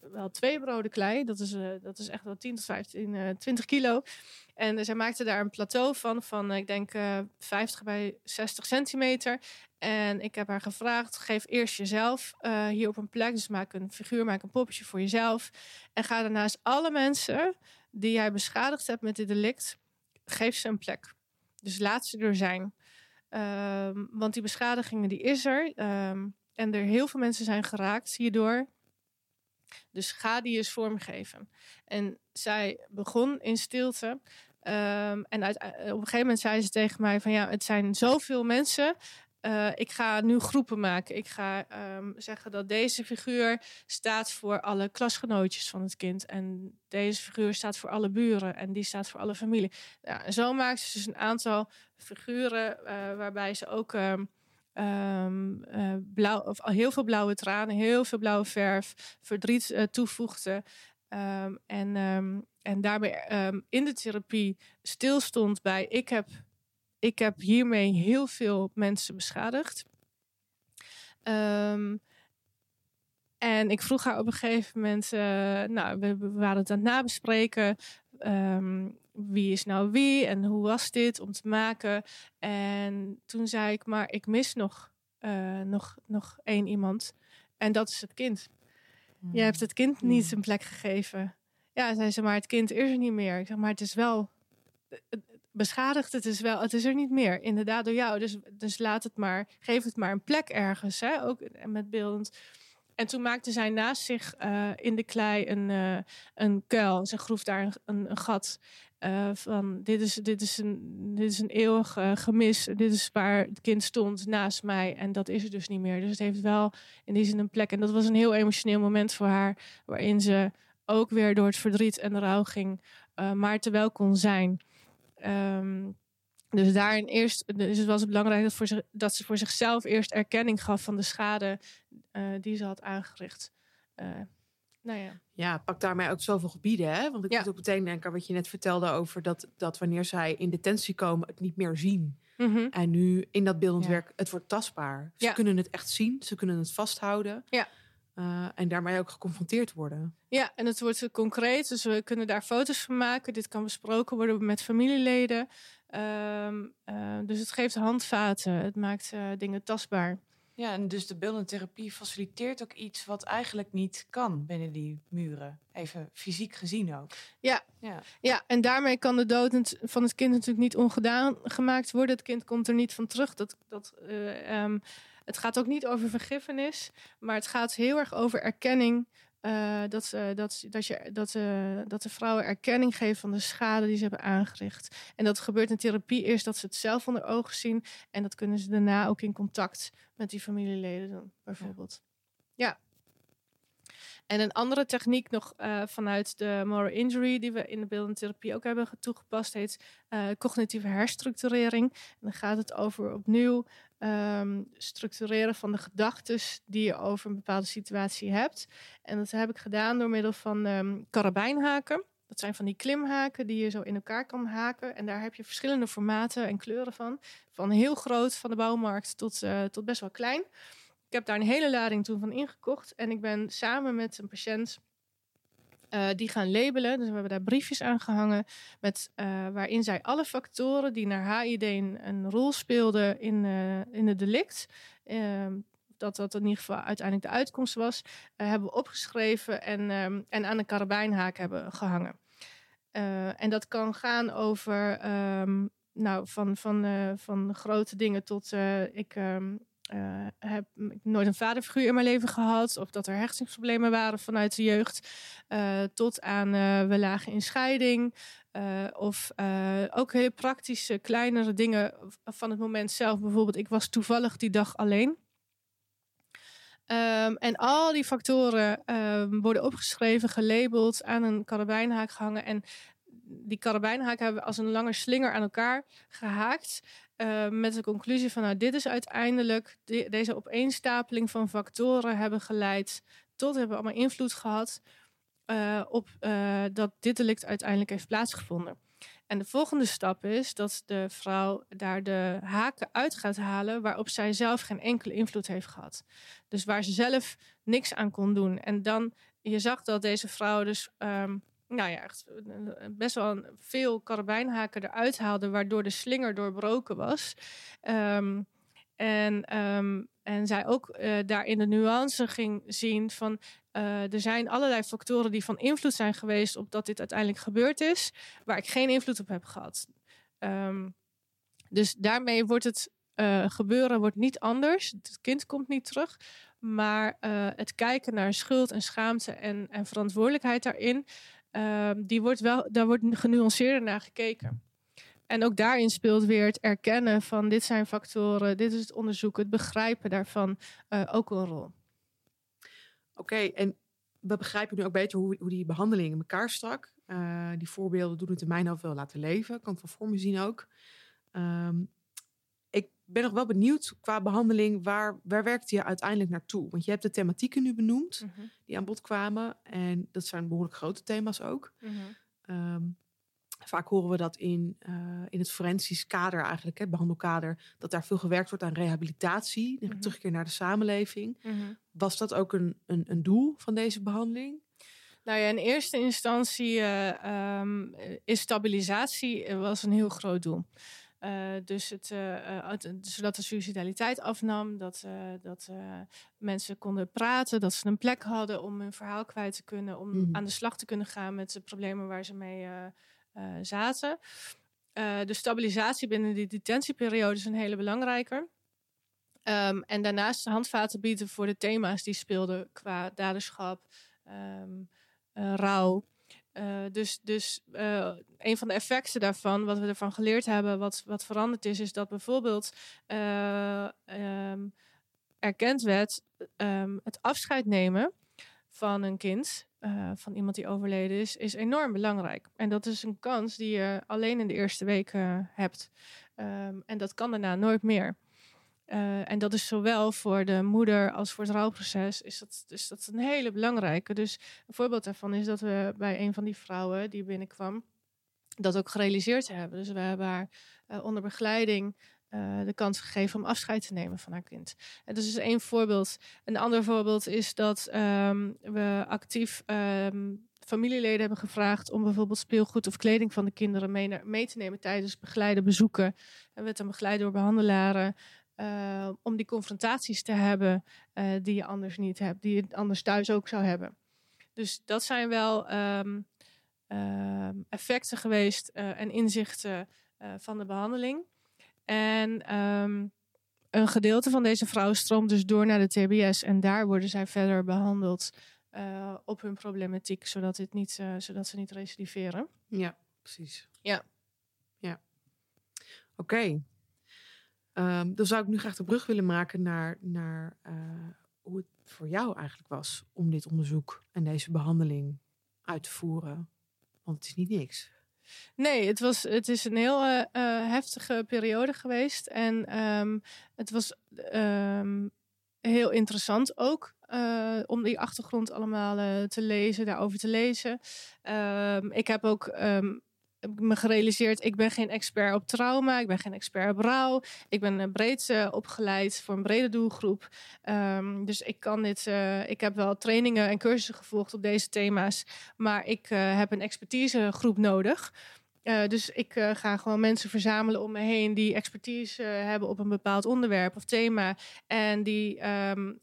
wel twee broden klei. Dat is, dat is echt wel 10 tot 15, 20 kilo. En zij maakte daar een plateau van, van ik denk 50 bij 60 centimeter. En ik heb haar gevraagd: geef eerst jezelf uh, hier op een plek. Dus maak een figuur, maak een poppetje voor jezelf. En ga daarnaast alle mensen die jij beschadigd hebt met dit delict, geef ze een plek. Dus laat ze er zijn. Um, want die beschadigingen, die is er. Um, en er heel veel mensen zijn geraakt hierdoor. Dus ga die eens vormgeven. En zij begon in stilte. Ehm, en uit, op een gegeven moment zei ze tegen mij van ja, het zijn zoveel mensen. Uh, ik ga nu groepen maken. Ik ga um, zeggen dat deze figuur staat voor alle klasgenootjes van het kind. En deze figuur staat voor alle buren. En die staat voor alle familie. Zo maakt ze dus een aantal figuren uh, waarbij ze ook um, um, uh, blauw, of heel veel blauwe tranen, heel veel blauwe verf, verdriet toevoegde. en, en daarbij in de therapie stilstond bij: ik heb ik heb hiermee heel veel mensen beschadigd. Um, en ik vroeg haar op een gegeven moment, uh, nou, we, we, waren het aan het nabespreken. Um, wie is nou wie en hoe was dit om te maken? En toen zei ik, maar ik mis nog, uh, nog, nog één iemand. En dat is het kind. Mm. Je hebt het kind niet mm. zijn plek gegeven. Ja, zei ze, maar het kind is er niet meer. Ik zeg, maar het is wel beschadigd. Het is wel, het is er niet meer. Inderdaad, door jou. Dus, dus laat het maar, geef het maar een plek ergens. Hè? Ook met beeldend. En toen maakte zij naast zich uh, in de klei een, uh, een kuil. Ze groef daar een, een gat. Uh, van dit is, dit is een, dit is een eeuwig gemis. Dit is waar het kind stond naast mij. En dat is er dus niet meer. Dus het heeft wel in die zin een plek. En dat was een heel emotioneel moment voor haar. Waarin ze ook weer door het verdriet en de rouw ging. maar terwijl kon zijn. Um, dus daarin eerst, dus het was belangrijk dat, voor zich, dat ze voor zichzelf eerst erkenning gaf van de schade uh, die ze had aangericht. Uh, nou ja. ja, pak daarmee ook zoveel gebieden. Hè? Want ik ja. moet ook meteen denken aan wat je net vertelde over dat, dat wanneer zij in detentie komen, het niet meer zien. Mm -hmm. En nu in dat beeldend ja. werk, het wordt tastbaar. Ze kunnen het echt zien, ze kunnen het vasthouden. Ja. Uh, en daarmee ook geconfronteerd worden. Ja, en het wordt concreet. Dus we kunnen daar foto's van maken. Dit kan besproken worden met familieleden. Um, uh, dus het geeft handvaten. Het maakt uh, dingen tastbaar. Ja, en dus de beeldende therapie faciliteert ook iets wat eigenlijk niet kan binnen die muren. Even fysiek gezien ook. Ja, ja. ja en daarmee kan de dood van het kind natuurlijk niet ongedaan gemaakt worden. Het kind komt er niet van terug. Dat, dat, uh, um, het gaat ook niet over vergiffenis, maar het gaat heel erg over erkenning. Uh, dat, dat, dat, je, dat, uh, dat de vrouwen erkenning geven van de schade die ze hebben aangericht. En dat gebeurt in therapie eerst dat ze het zelf onder ogen zien. En dat kunnen ze daarna ook in contact met die familieleden doen, bijvoorbeeld. Ja. En een andere techniek nog uh, vanuit de moral injury, die we in de beeldende therapie ook hebben toegepast, heet uh, cognitieve herstructurering. En dan gaat het over opnieuw um, structureren van de gedachten die je over een bepaalde situatie hebt. En dat heb ik gedaan door middel van um, karabijnhaken. Dat zijn van die klimhaken die je zo in elkaar kan haken. En daar heb je verschillende formaten en kleuren van. Van heel groot van de bouwmarkt tot, uh, tot best wel klein. Ik heb daar een hele lading toen van ingekocht. En ik ben samen met een patiënt uh, die gaan labelen. Dus we hebben daar briefjes aan gehangen. Met, uh, waarin zij alle factoren die naar HID een, een rol speelden in, uh, in het delict. Ehm, dat dat in ieder geval uiteindelijk de uitkomst was. hebben opgeschreven en, um, en aan de karabijnhaak hebben gehangen. en dat kan gaan over. Um, nou, van, van, van grote dingen tot ik uh, heb nooit een vaderfiguur in mijn leven gehad. Of dat er hechtingsproblemen waren vanuit de jeugd. Uh, tot aan uh, we lagen in scheiding. of ook hele praktische, kleinere dingen van het moment zelf. Bijvoorbeeld, ik was toevallig die dag alleen. Um, en al die factoren um, worden opgeschreven, gelabeld, aan een karabijnhaak gehangen. En die karabijnhaak hebben we als een lange slinger aan elkaar gehaakt. Uh, met de conclusie van nou, dit is uiteindelijk de, deze opeenstapeling van factoren hebben geleid tot hebben allemaal invloed gehad uh, op uh, dat dit delict uiteindelijk heeft plaatsgevonden. En de volgende stap is dat de vrouw daar de haken uit gaat halen waarop zij zelf geen enkele invloed heeft gehad. Dus waar ze zelf niks aan kon doen. En dan, je zag dat deze vrouw dus um, nou ja, echt eh, best wel veel karabijnhaken eruit haalde, waardoor de slinger doorbroken was. Um, en, um, en zij ook uh, daarin de nuance ging zien van er zijn allerlei factoren die van invloed zijn geweest op dat dit uiteindelijk gebeurd is, waar ik geen invloed op heb gehad. Um, dus daarmee wordt het eh, gebeuren wordt niet anders. Het kind komt niet terug. Maar eh, het kijken naar schuld en schaamte en, en verantwoordelijkheid daarin, ehm, die wordt wel, daar wordt genuanceerder naar gekeken. En ook daarin speelt weer het erkennen van dit zijn factoren, dit is het onderzoek, het begrijpen daarvan uh, ook een rol. Oké, en we begrijpen nu ook beter hoe, hoe die behandeling in elkaar stak. Uh, die voorbeelden doen het in mijn hoofd wel laten leven. Kan van voor zien ook. Um, ben nog wel benieuwd qua behandeling, waar, waar werkt je uiteindelijk naartoe? Want je hebt de thematieken nu benoemd mm -hmm. die aan bod kwamen. En dat zijn behoorlijk grote thema's ook. Mm -hmm. um, vaak horen we dat in, uh, in het forensisch kader eigenlijk, het behandelkader, dat daar veel gewerkt wordt aan rehabilitatie, mm -hmm. terugkeer naar de samenleving. Was dat ook een, een, een doel van deze behandeling? Nou ja, in eerste instantie uh, um, is stabilisatie was een heel groot doel. Uh, dus het, uh, zodat de suicidaliteit afnam, dat, uh, dat mensen konden praten, dat ze een plek hadden om hun verhaal kwijt te kunnen, om mm. aan de slag te kunnen gaan met de problemen waar ze mee zaten. de stabilisatie binnen die detentieperiode is een hele belangrijke. Um, en daarnaast de handvaten bieden voor de thema's die speelden qua daderschap, um, rouw. Uh, dus dus uh, een van de effecten daarvan, wat we ervan geleerd hebben, wat, wat veranderd is, is dat bijvoorbeeld uh, um, erkend werd um, het afscheid nemen van een kind, van iemand die overleden is, is enorm belangrijk. En dat is een kans die je alleen in de eerste weken hebt. Um, en dat kan daarna nooit meer. Uh, en dat is zowel voor de moeder als voor het rouwproces is dat, is dat een hele belangrijke. Dus een voorbeeld daarvan is dat we bij een van die vrouwen die binnenkwam, dat ook gerealiseerd hebben. Dus we hebben haar uh, onder begeleiding uh, de kans gegeven om afscheid te nemen van haar kind. En dat is één voorbeeld. Een ander voorbeeld is dat um, we actief um, familieleden hebben gevraagd om bijvoorbeeld speelgoed of kleding van de kinderen mee, mee te nemen tijdens begeleide bezoeken. En werd dan begeleid door behandelaren. Uh, om die confrontaties te hebben uh, die je anders niet hebt, die je anders thuis ook zou hebben. Dus dat zijn wel um, uh, effecten geweest eh, en inzichten van de behandeling. En um, een gedeelte van deze vrouwen stroomt dus door naar de TBS en daar worden zij verder behandeld op hun problematiek, zodat, dit niet, zodat ze niet recidiveren. Ja, precies. Ja. Ja. Oké. Okay. Um, dan zou ik nu graag de brug willen maken naar, naar uh, hoe het voor jou eigenlijk was om dit onderzoek en deze behandeling uit te voeren. Want het is niet niks. Nee, het, was, het is een heel uh, uh, heftige periode geweest. En um, het was um, heel interessant ook. Om die achtergrond allemaal te lezen, daarover te lezen. ik heb ook heb me gerealiseerd, ik ben geen expert op trauma, ik ben geen expert op rouw. Ik ben breed uh, opgeleid voor een brede doelgroep. Um, dus ik kan dit, uh, ik heb wel trainingen en cursussen gevolgd op deze thema's, maar ik heb een expertisegroep nodig. Uh, dus ik uh, ga gewoon mensen verzamelen om me heen die expertise uh, hebben op een bepaald onderwerp of thema. En die um,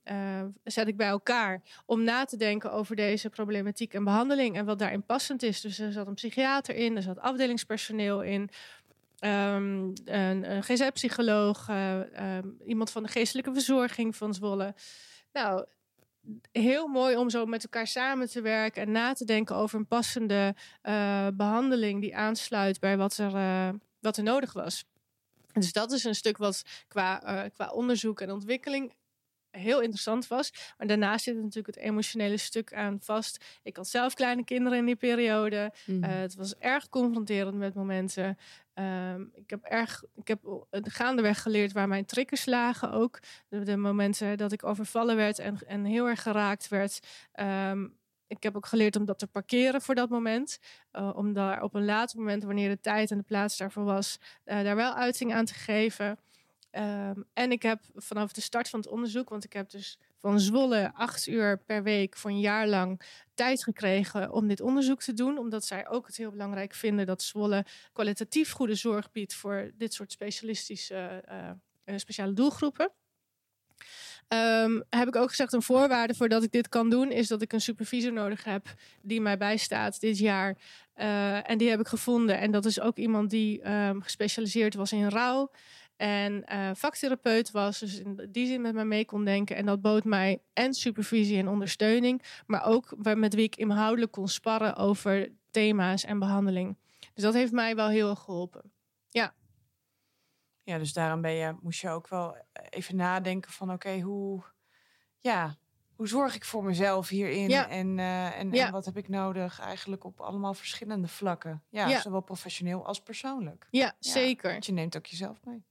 zet ik bij elkaar om na te denken over deze problematiek en behandeling en wat daarin passend is. Dus er zat een psychiater in, er zat afdelingspersoneel in. Um, een, een GZ-psycholoog, um, iemand van de geestelijke verzorging van Zwolle. Nou, heel mooi om zo met elkaar samen te werken en na te denken over een passende uh, behandeling die aansluit bij wat er, uh, wat er nodig was. Dus dat is een stuk wat qua, uh, qua onderzoek en ontwikkeling heel interessant was. Maar daarnaast zit natuurlijk het emotionele stuk aan vast. Ik had zelf kleine kinderen in die periode. Mm. Uh, het was erg confronterend met momenten. Um, ik heb erg, ik heb gaandeweg geleerd waar mijn triggers lagen ook. De, de momenten dat ik overvallen werd en, en heel erg geraakt werd. Um, ik heb ook geleerd om dat te parkeren voor dat moment. Uh, om daar op een later moment, wanneer de tijd en de plaats daarvoor was, uh, daar wel uiting aan te geven. Um, en ik heb vanaf de start van het onderzoek, want ik heb dus van Zwolle acht uur per week voor een jaar lang tijd gekregen om dit onderzoek te doen. Omdat zij ook het heel belangrijk vinden dat Zwolle kwalitatief goede zorg biedt voor dit soort specialistische uh, speciale doelgroepen. Um, heb ik ook gezegd, een voorwaarde voordat ik dit kan doen, is dat ik een supervisor nodig heb die mij bijstaat dit jaar. Uh, en die heb ik gevonden. En dat is ook iemand die um, gespecialiseerd was in rouw. En uh, vaktherapeut was, dus in die zin met mij mee kon denken. En dat bood mij en supervisie en ondersteuning, maar ook met wie ik inhoudelijk kon sparren over thema's en behandeling. Dus dat heeft mij wel heel erg geholpen. Ja. Ja, dus daarom ben je, moest je ook wel even nadenken van oké, hoe, ja, hoe zorg ik voor mezelf hierin? En, uh, en, en, wat heb ik nodig eigenlijk op allemaal verschillende vlakken? Ja, zowel professioneel als persoonlijk. Ja, zeker. Want je neemt ook jezelf mee.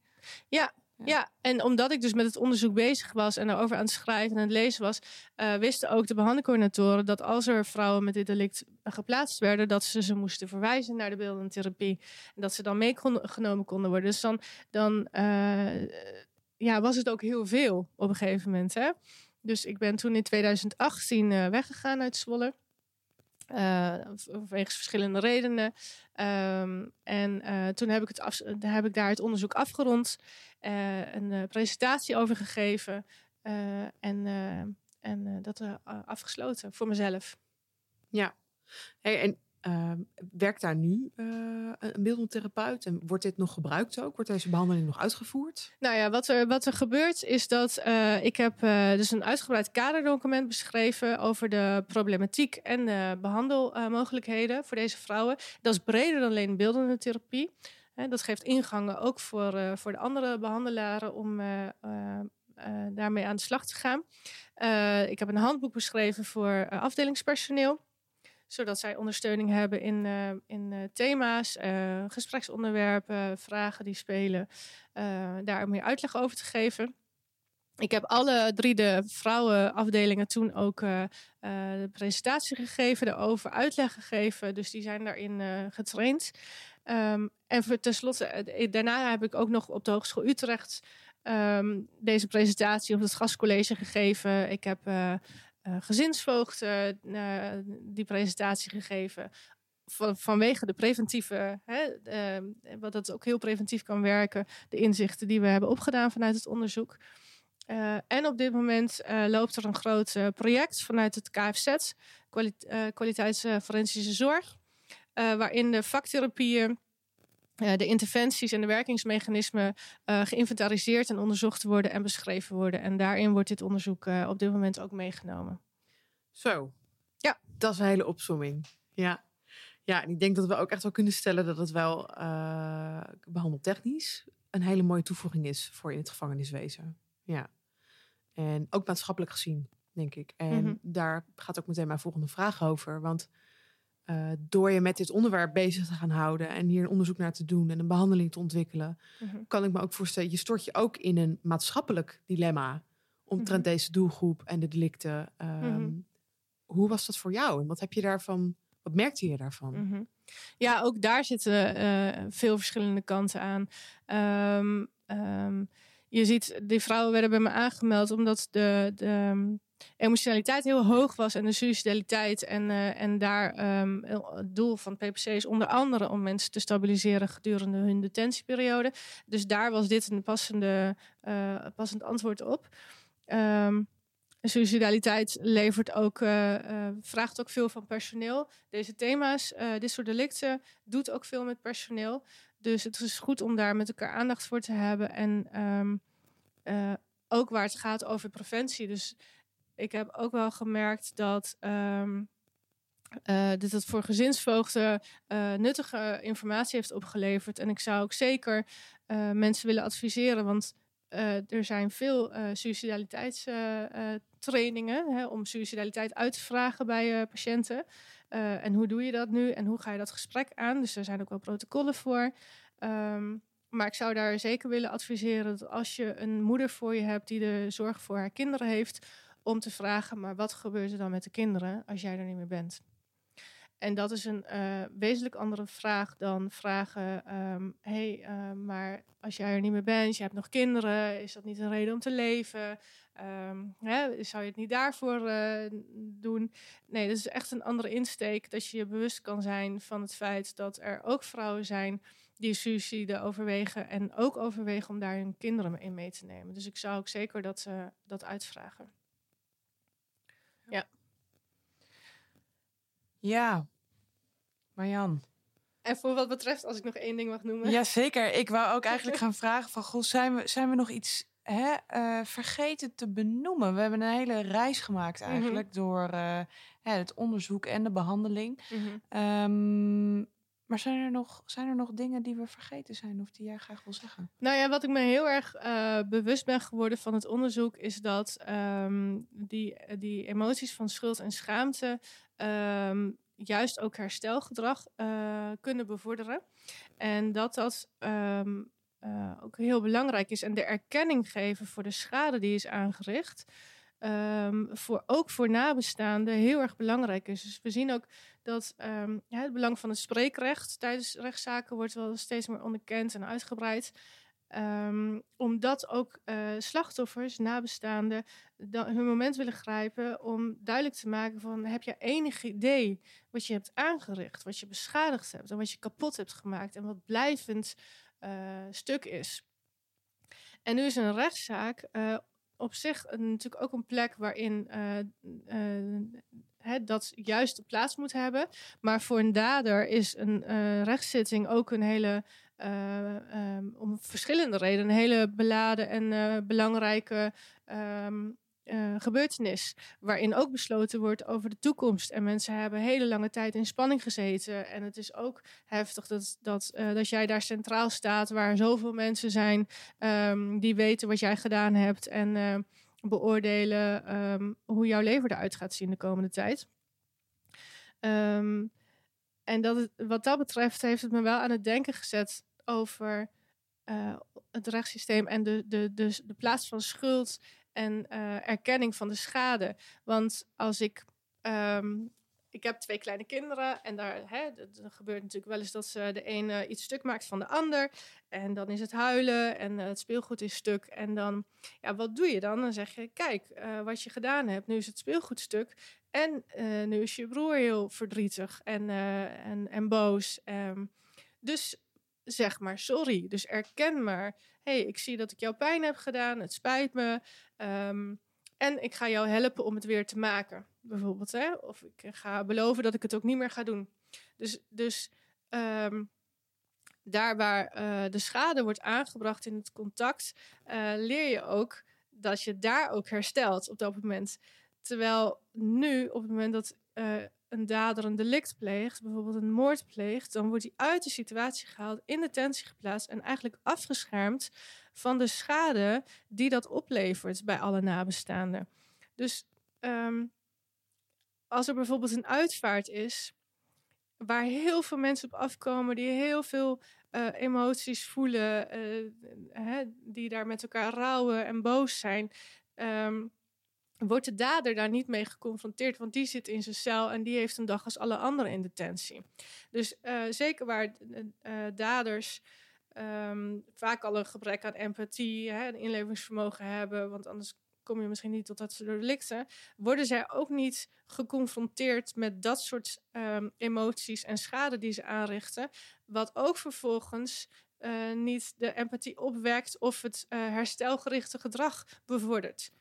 Ja, ja. en omdat ik dus met het onderzoek bezig was en erover aan het schrijven en aan het lezen was, uh, wisten ook de behandelcoördinatoren dat als er vrouwen met dit delict geplaatst werden, dat ze ze moesten verwijzen naar de beeldende therapie. En dat ze dan meegenomen konden worden. Dus dan, dan uh, ja, was het ook heel veel op een gegeven moment. Hè? Dus ik ben toen in 2018 uh, weggegaan uit Zwolle. Uh, verschillende redenen. Um, en uh, toen heb ik, het af, heb ik daar het onderzoek afgerond. Uh, een presentatie over gegeven. en en dat afgesloten voor mezelf. Ja. En uh, werkt daar nu uh, een beeldend therapeut? En wordt dit nog gebruikt ook? Wordt deze behandeling nog uitgevoerd? Nou ja, wat er, wat er gebeurt is dat uh, ik heb dus een uitgebreid kaderdocument beschreven over de problematiek en de behandelmogelijkheden voor deze vrouwen. Dat is breder dan alleen beeldende therapie. dat geeft ingangen ook voor, voor de andere behandelaren om daarmee aan de slag te gaan. ik heb een handboek beschreven voor afdelingspersoneel zodat zij ondersteuning hebben in, uh, in uh, thema's, uh, gespreksonderwerpen, vragen die spelen. daar meer uitleg over te geven. Ik heb alle drie de vrouwenafdelingen toen ook de presentatie gegeven, daarover uitleg gegeven. Dus die zijn daarin getraind. Um, en tenslotte, daarna heb ik ook nog op de Hogeschool Utrecht um, deze presentatie op het gastcollege gegeven. Ik heb gezinsvoogd uh, die presentatie gegeven. Van, vanwege de preventieve, hè, uh, wat dat ook heel preventief kan werken, de inzichten die we hebben opgedaan vanuit het onderzoek. en op dit moment loopt er een groot project vanuit het KFZ, kwaliteitsforensische zorg, waarin de vaktherapieën uh, de interventies en de werkingsmechanismen uh, geïnventariseerd en onderzocht worden en beschreven worden. En daarin wordt dit onderzoek uh, op dit moment ook meegenomen. Zo. Ja. Dat is een hele opzomming. Ja. Ja, en ik denk dat we ook echt wel kunnen stellen dat het wel behandeltechnisch een hele mooie toevoeging is voor in het gevangeniswezen. Ja. En ook maatschappelijk gezien, denk ik. En mm -hmm. daar gaat ook meteen mijn volgende vraag over. Want uh, door je met dit onderwerp bezig te gaan houden en hier een onderzoek naar te doen en een behandeling te ontwikkelen, mm -hmm. kan ik me ook voorstellen, je stort je ook in een maatschappelijk dilemma omtrent mm -hmm. deze doelgroep en de delicten. Um, hoe was dat voor jou en wat heb je daarvan, wat merkte je daarvan? Mhm. Ja, ook daar zitten uh, veel verschillende kanten aan. Um, um, je ziet, die vrouwen werden bij me aangemeld omdat de, de emotionaliteit heel hoog was en de suicidaliteit. En, uh, en daar um, het doel van PPC is onder andere om mensen te stabiliseren gedurende hun detentieperiode. Dus daar was dit een passende, uh, passend antwoord op. Um, suicidaliteit levert ook, uh, vraagt ook veel van personeel. Deze thema's, dit soort delicten, doet ook veel met personeel. Dus het is goed om daar met elkaar aandacht voor te hebben. En um, ook waar het gaat over preventie. Dus ik heb ook wel gemerkt dat um, uh, dit het voor gezinsvoogden uh, nuttige informatie heeft opgeleverd. En ik zou ook zeker uh, mensen willen adviseren, want er zijn veel suicidaliteitstrainingen om suicidaliteit uit te vragen bij patiënten. en hoe doe je dat nu en hoe ga je dat gesprek aan? Dus er zijn ook wel protocollen voor. Um, maar ik zou daar zeker willen adviseren dat als je een moeder voor je hebt die de zorg voor haar kinderen heeft, om te vragen, maar wat gebeurt er dan met de kinderen als jij er niet meer bent? En dat is een uh, wezenlijk andere vraag dan vragen: um, hey, uh, maar als jij er niet meer bent, je hebt nog kinderen, is dat niet een reden om te leven? Um, hè, zou je het niet daarvoor uh, doen? Nee, dat is echt een andere insteek. Dat je je bewust kan zijn van het feit dat er ook vrouwen zijn die suïcide overwegen en ook overwegen om daar hun kinderen in mee te nemen. Dus ik zou ook zeker dat, dat uitvragen. Ja. Ja, Marjan, En voor wat betreft, als ik nog één ding mag noemen. Jazeker. Ik wou ook eigenlijk gaan vragen van... Goh, zijn, we, zijn we nog iets hè, uh, vergeten te benoemen? We hebben een hele reis gemaakt Mhm. eigenlijk... door uh, het onderzoek en de behandeling. Mhm. Um, maar zijn er, nog, zijn er nog dingen die we vergeten zijn... of die jij graag wil zeggen? Nou ja, wat ik me heel erg uh, bewust ben geworden van het onderzoek... is dat um, die, die emoties van schuld en schaamte... Um, juist ook herstelgedrag uh, kunnen bevorderen. En dat dat um, uh, ook heel belangrijk is. En de erkenning geven voor de schade die is aangericht. Um, voor, ook voor nabestaanden heel erg belangrijk is. Dus we zien ook dat het belang van het spreekrecht tijdens rechtszaken wordt wel steeds meer onderkend en uitgebreid. Um, omdat ook uh, slachtoffers, nabestaanden, hun moment willen grijpen om duidelijk te maken van heb je enig idee wat je hebt aangericht, wat je beschadigd hebt en wat je kapot hebt gemaakt en wat blijvend uh, stuk is. En nu is een rechtszaak uh, op zich natuurlijk ook een plek waarin dat juist plaats moet hebben. Maar voor een dader is een rechtszitting ook een hele, um, om verschillende redenen, een hele beladen en belangrijke um, gebeurtenis. Waarin ook besloten wordt over de toekomst. En mensen hebben hele lange tijd in spanning gezeten. En het is ook heftig dat, dat, dat jij daar centraal staat, waar zoveel mensen zijn um, die weten wat jij gedaan hebt. En beoordelen hoe jouw leven eruit gaat zien de komende tijd. En dat wat dat betreft heeft het me wel aan het denken gezet over uh, het rechtssysteem en de, de, de, de plaats van schuld en uh, erkenning van de schade. Want als ik. Um, ik heb twee kleine kinderen en daar hè, gebeurt natuurlijk wel eens dat ze de ene iets stuk maakt van de ander. En dan is het huilen en uh, het speelgoed is stuk. En dan, ja, wat doe je dan? Dan zeg je, kijk, wat je gedaan hebt, nu is het speelgoed stuk. En nu is je broer heel verdrietig en, en, en boos. Um, dus zeg maar sorry. Dus erken maar, hey, ik zie dat ik jou pijn heb gedaan, het spijt me. Um, en ik ga jou helpen om het weer te maken, bijvoorbeeld. Hè? Of ik ga beloven dat ik het ook niet meer ga doen. Dus, dus um, daar waar uh, de schade wordt aangebracht in het contact, uh, leer je ook dat je daar ook herstelt op dat moment. Terwijl nu, op het moment dat uh, een dader een delict pleegt, bijvoorbeeld een moord pleegt, dan wordt hij uit de situatie gehaald, in detentie geplaatst en eigenlijk afgeschermd van de schade die dat oplevert bij alle nabestaanden. Dus um, als er bijvoorbeeld een uitvaart is, waar heel veel mensen op afkomen, die heel veel uh, emoties voelen, uh, hè, die daar met elkaar rouwen en boos zijn. Um, wordt de dader daar niet mee geconfronteerd, want die zit in zijn cel en die heeft een dag als alle anderen in detentie. Dus uh, zeker waar uh, daders um, vaak al een gebrek aan empathie hè, en inlevingsvermogen hebben, want anders kom je misschien niet tot dat soort delicten, worden zij ook niet geconfronteerd met dat soort um, emoties en schade die ze aanrichten, wat ook vervolgens niet de empathie opwekt of het herstelgerichte gedrag bevordert.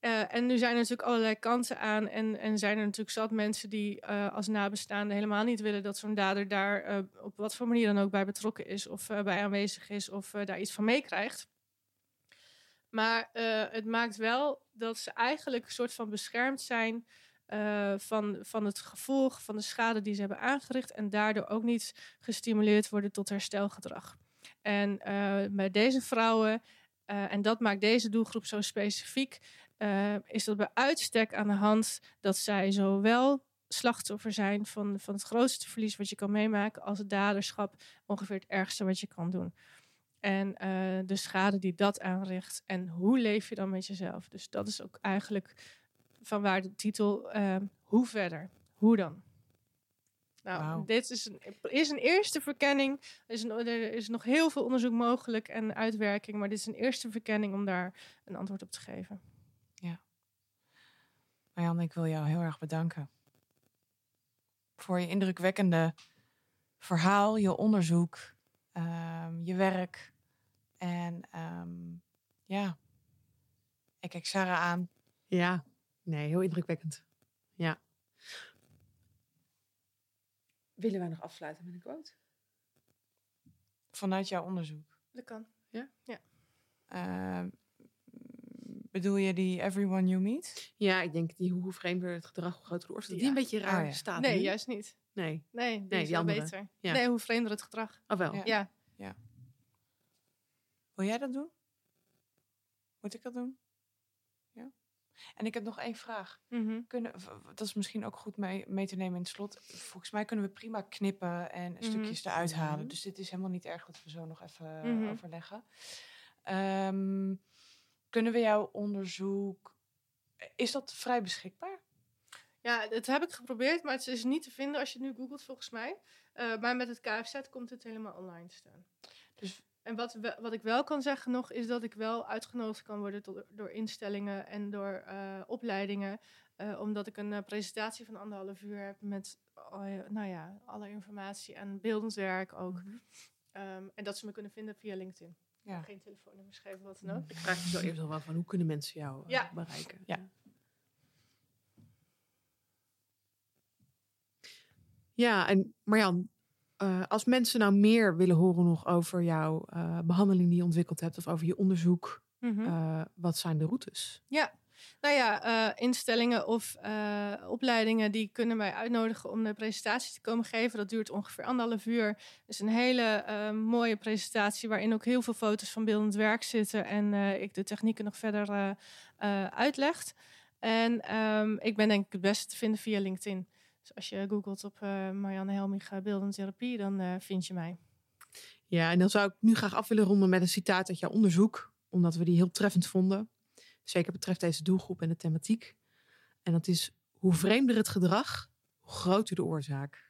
Uh, en nu zijn er natuurlijk allerlei kanten aan. En, en zijn er natuurlijk zat mensen die uh, als nabestaanden helemaal niet willen dat zo'n dader daar uh, op wat voor manier dan ook bij betrokken is, of bij aanwezig is, of daar iets van meekrijgt. Maar het maakt wel dat ze eigenlijk een soort van beschermd zijn van, van het gevolg van de schade die ze hebben aangericht. En daardoor ook niet gestimuleerd worden tot herstelgedrag. En bij deze vrouwen, en dat maakt deze doelgroep zo specifiek, uh, is dat bij uitstek aan de hand dat zij zowel slachtoffer zijn van, van het grootste verlies wat je kan meemaken, als het daderschap ongeveer het ergste wat je kan doen. En uh, de schade die dat aanricht en hoe leef je dan met jezelf. Dus dat is ook eigenlijk van waar de titel uh, Hoe verder? Hoe dan? Nou, wow. dit is een, is een eerste verkenning. Er is, een, er is nog heel veel onderzoek mogelijk en uitwerking, maar dit is een eerste verkenning om daar een antwoord op te geven. Marianne, ik wil jou heel erg bedanken. Voor je indrukwekkende verhaal, je onderzoek, um, je werk. En um, ja, ik kijk Sarah aan. Ja, nee, heel indrukwekkend. Ja. Willen wij nog afsluiten met een quote? Vanuit jouw onderzoek. Dat kan. Eh, bedoel je die Everyone You Meet? Ja, ik denk die hoe vreemder het gedrag, hoe groter de oorzaak. Die Ja. een beetje raar Oh, ja. staat. Nee, nu. juist niet. Nee. Nee, die Nee, is die wel andere. beter. Ja. Nee, hoe vreemder het gedrag. Oh wel. Ja. Ja. Wil jij dat doen? Moet ik dat doen? Ja. En ik heb nog één vraag. Mhm. Kunnen, dat is misschien ook goed mee, mee te nemen in het slot. Volgens mij kunnen we prima knippen en Mhm. stukjes eruit halen. Mhm. Dus dit is helemaal niet erg dat we zo nog even Mhm. overleggen. Ehm, kunnen we jouw onderzoek... Is dat vrij beschikbaar? Ja, dat heb ik geprobeerd, maar het is niet te vinden als je het nu googelt volgens mij. Eh, maar met het KFZ komt het helemaal online te staan. Dus En wat, we- wat ik wel kan zeggen nog, is dat ik wel uitgenodigd kan worden tot, door instellingen en door eh, opleidingen. eh, omdat ik een presentatie van anderhalf uur heb met oh nou ja, alle informatie en beeldend werk ook. Ehm, en dat ze me kunnen vinden via LinkedIn. Ja. Geen telefoonnummers geven, wat dan ook. Ik vraag je zo al wel van hoe kunnen mensen jou eh, Ja. bereiken? Ja. Ja, en Marjan, eh, als mensen nou meer willen horen nog over jouw eh, behandeling die je ontwikkeld hebt of over je onderzoek, Mhm. eh, wat zijn de routes? Nou ja, eh, instellingen of eh, opleidingen die kunnen mij uitnodigen om de presentatie te komen geven. Dat duurt ongeveer anderhalf uur. Is een hele eh, mooie presentatie waarin ook heel veel foto's van beeldend werk zitten en ik de technieken nog verder uitleg. En ehm, ik ben denk ik het beste te vinden via LinkedIn. Dus als je googelt op Marianne Helmich eh, beeldende therapie, dan vind je mij. Ja, en dan zou ik nu graag af willen ronden met een citaat uit jouw onderzoek, omdat we die heel treffend vonden. Zeker betreft deze doelgroep en de thematiek. En dat is, hoe vreemder het gedrag, hoe groter de oorzaak.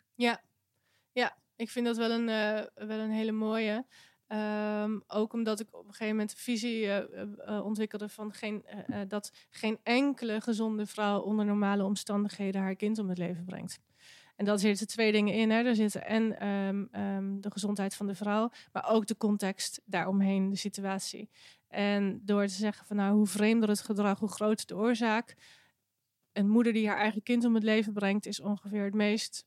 Ik vind dat wel een, eh, wel een hele mooie. Ehm, ook omdat ik op een gegeven moment de visie eh, eh, ontwikkelde van geen, dat geen enkele gezonde vrouw onder normale omstandigheden haar kind om het leven brengt. En daar zitten twee dingen in. Hè. Er zitten en ehm, ehm, de gezondheid van de vrouw, maar ook de context daaromheen, de situatie. En door te zeggen van nou, hoe vreemder het gedrag, hoe groter de oorzaak. Een moeder die haar eigen kind om het leven brengt, is ongeveer het meest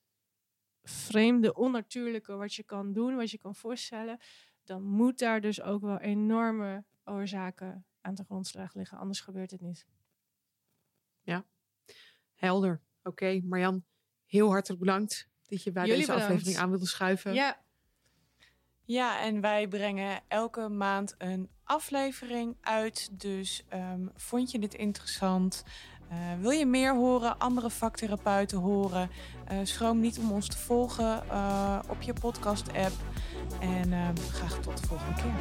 vreemde, onnatuurlijke wat je kan doen, wat je kan voorstellen, dan moet daar dus ook wel enorme oorzaken aan de grondslag liggen. Anders gebeurt het niet. Helder. Oké, Marjan, heel hartelijk bedankt dat je bij Jullie deze bedankt. aflevering aan wilde schuiven. Ja, Ja, en wij brengen elke maand een aflevering uit. Dus ehm, vond je dit interessant? Eh, wil je meer horen, andere vaktherapeuten horen? Eh, schroom niet om ons te volgen eh, op je podcast-app. En ehm, graag tot de volgende keer.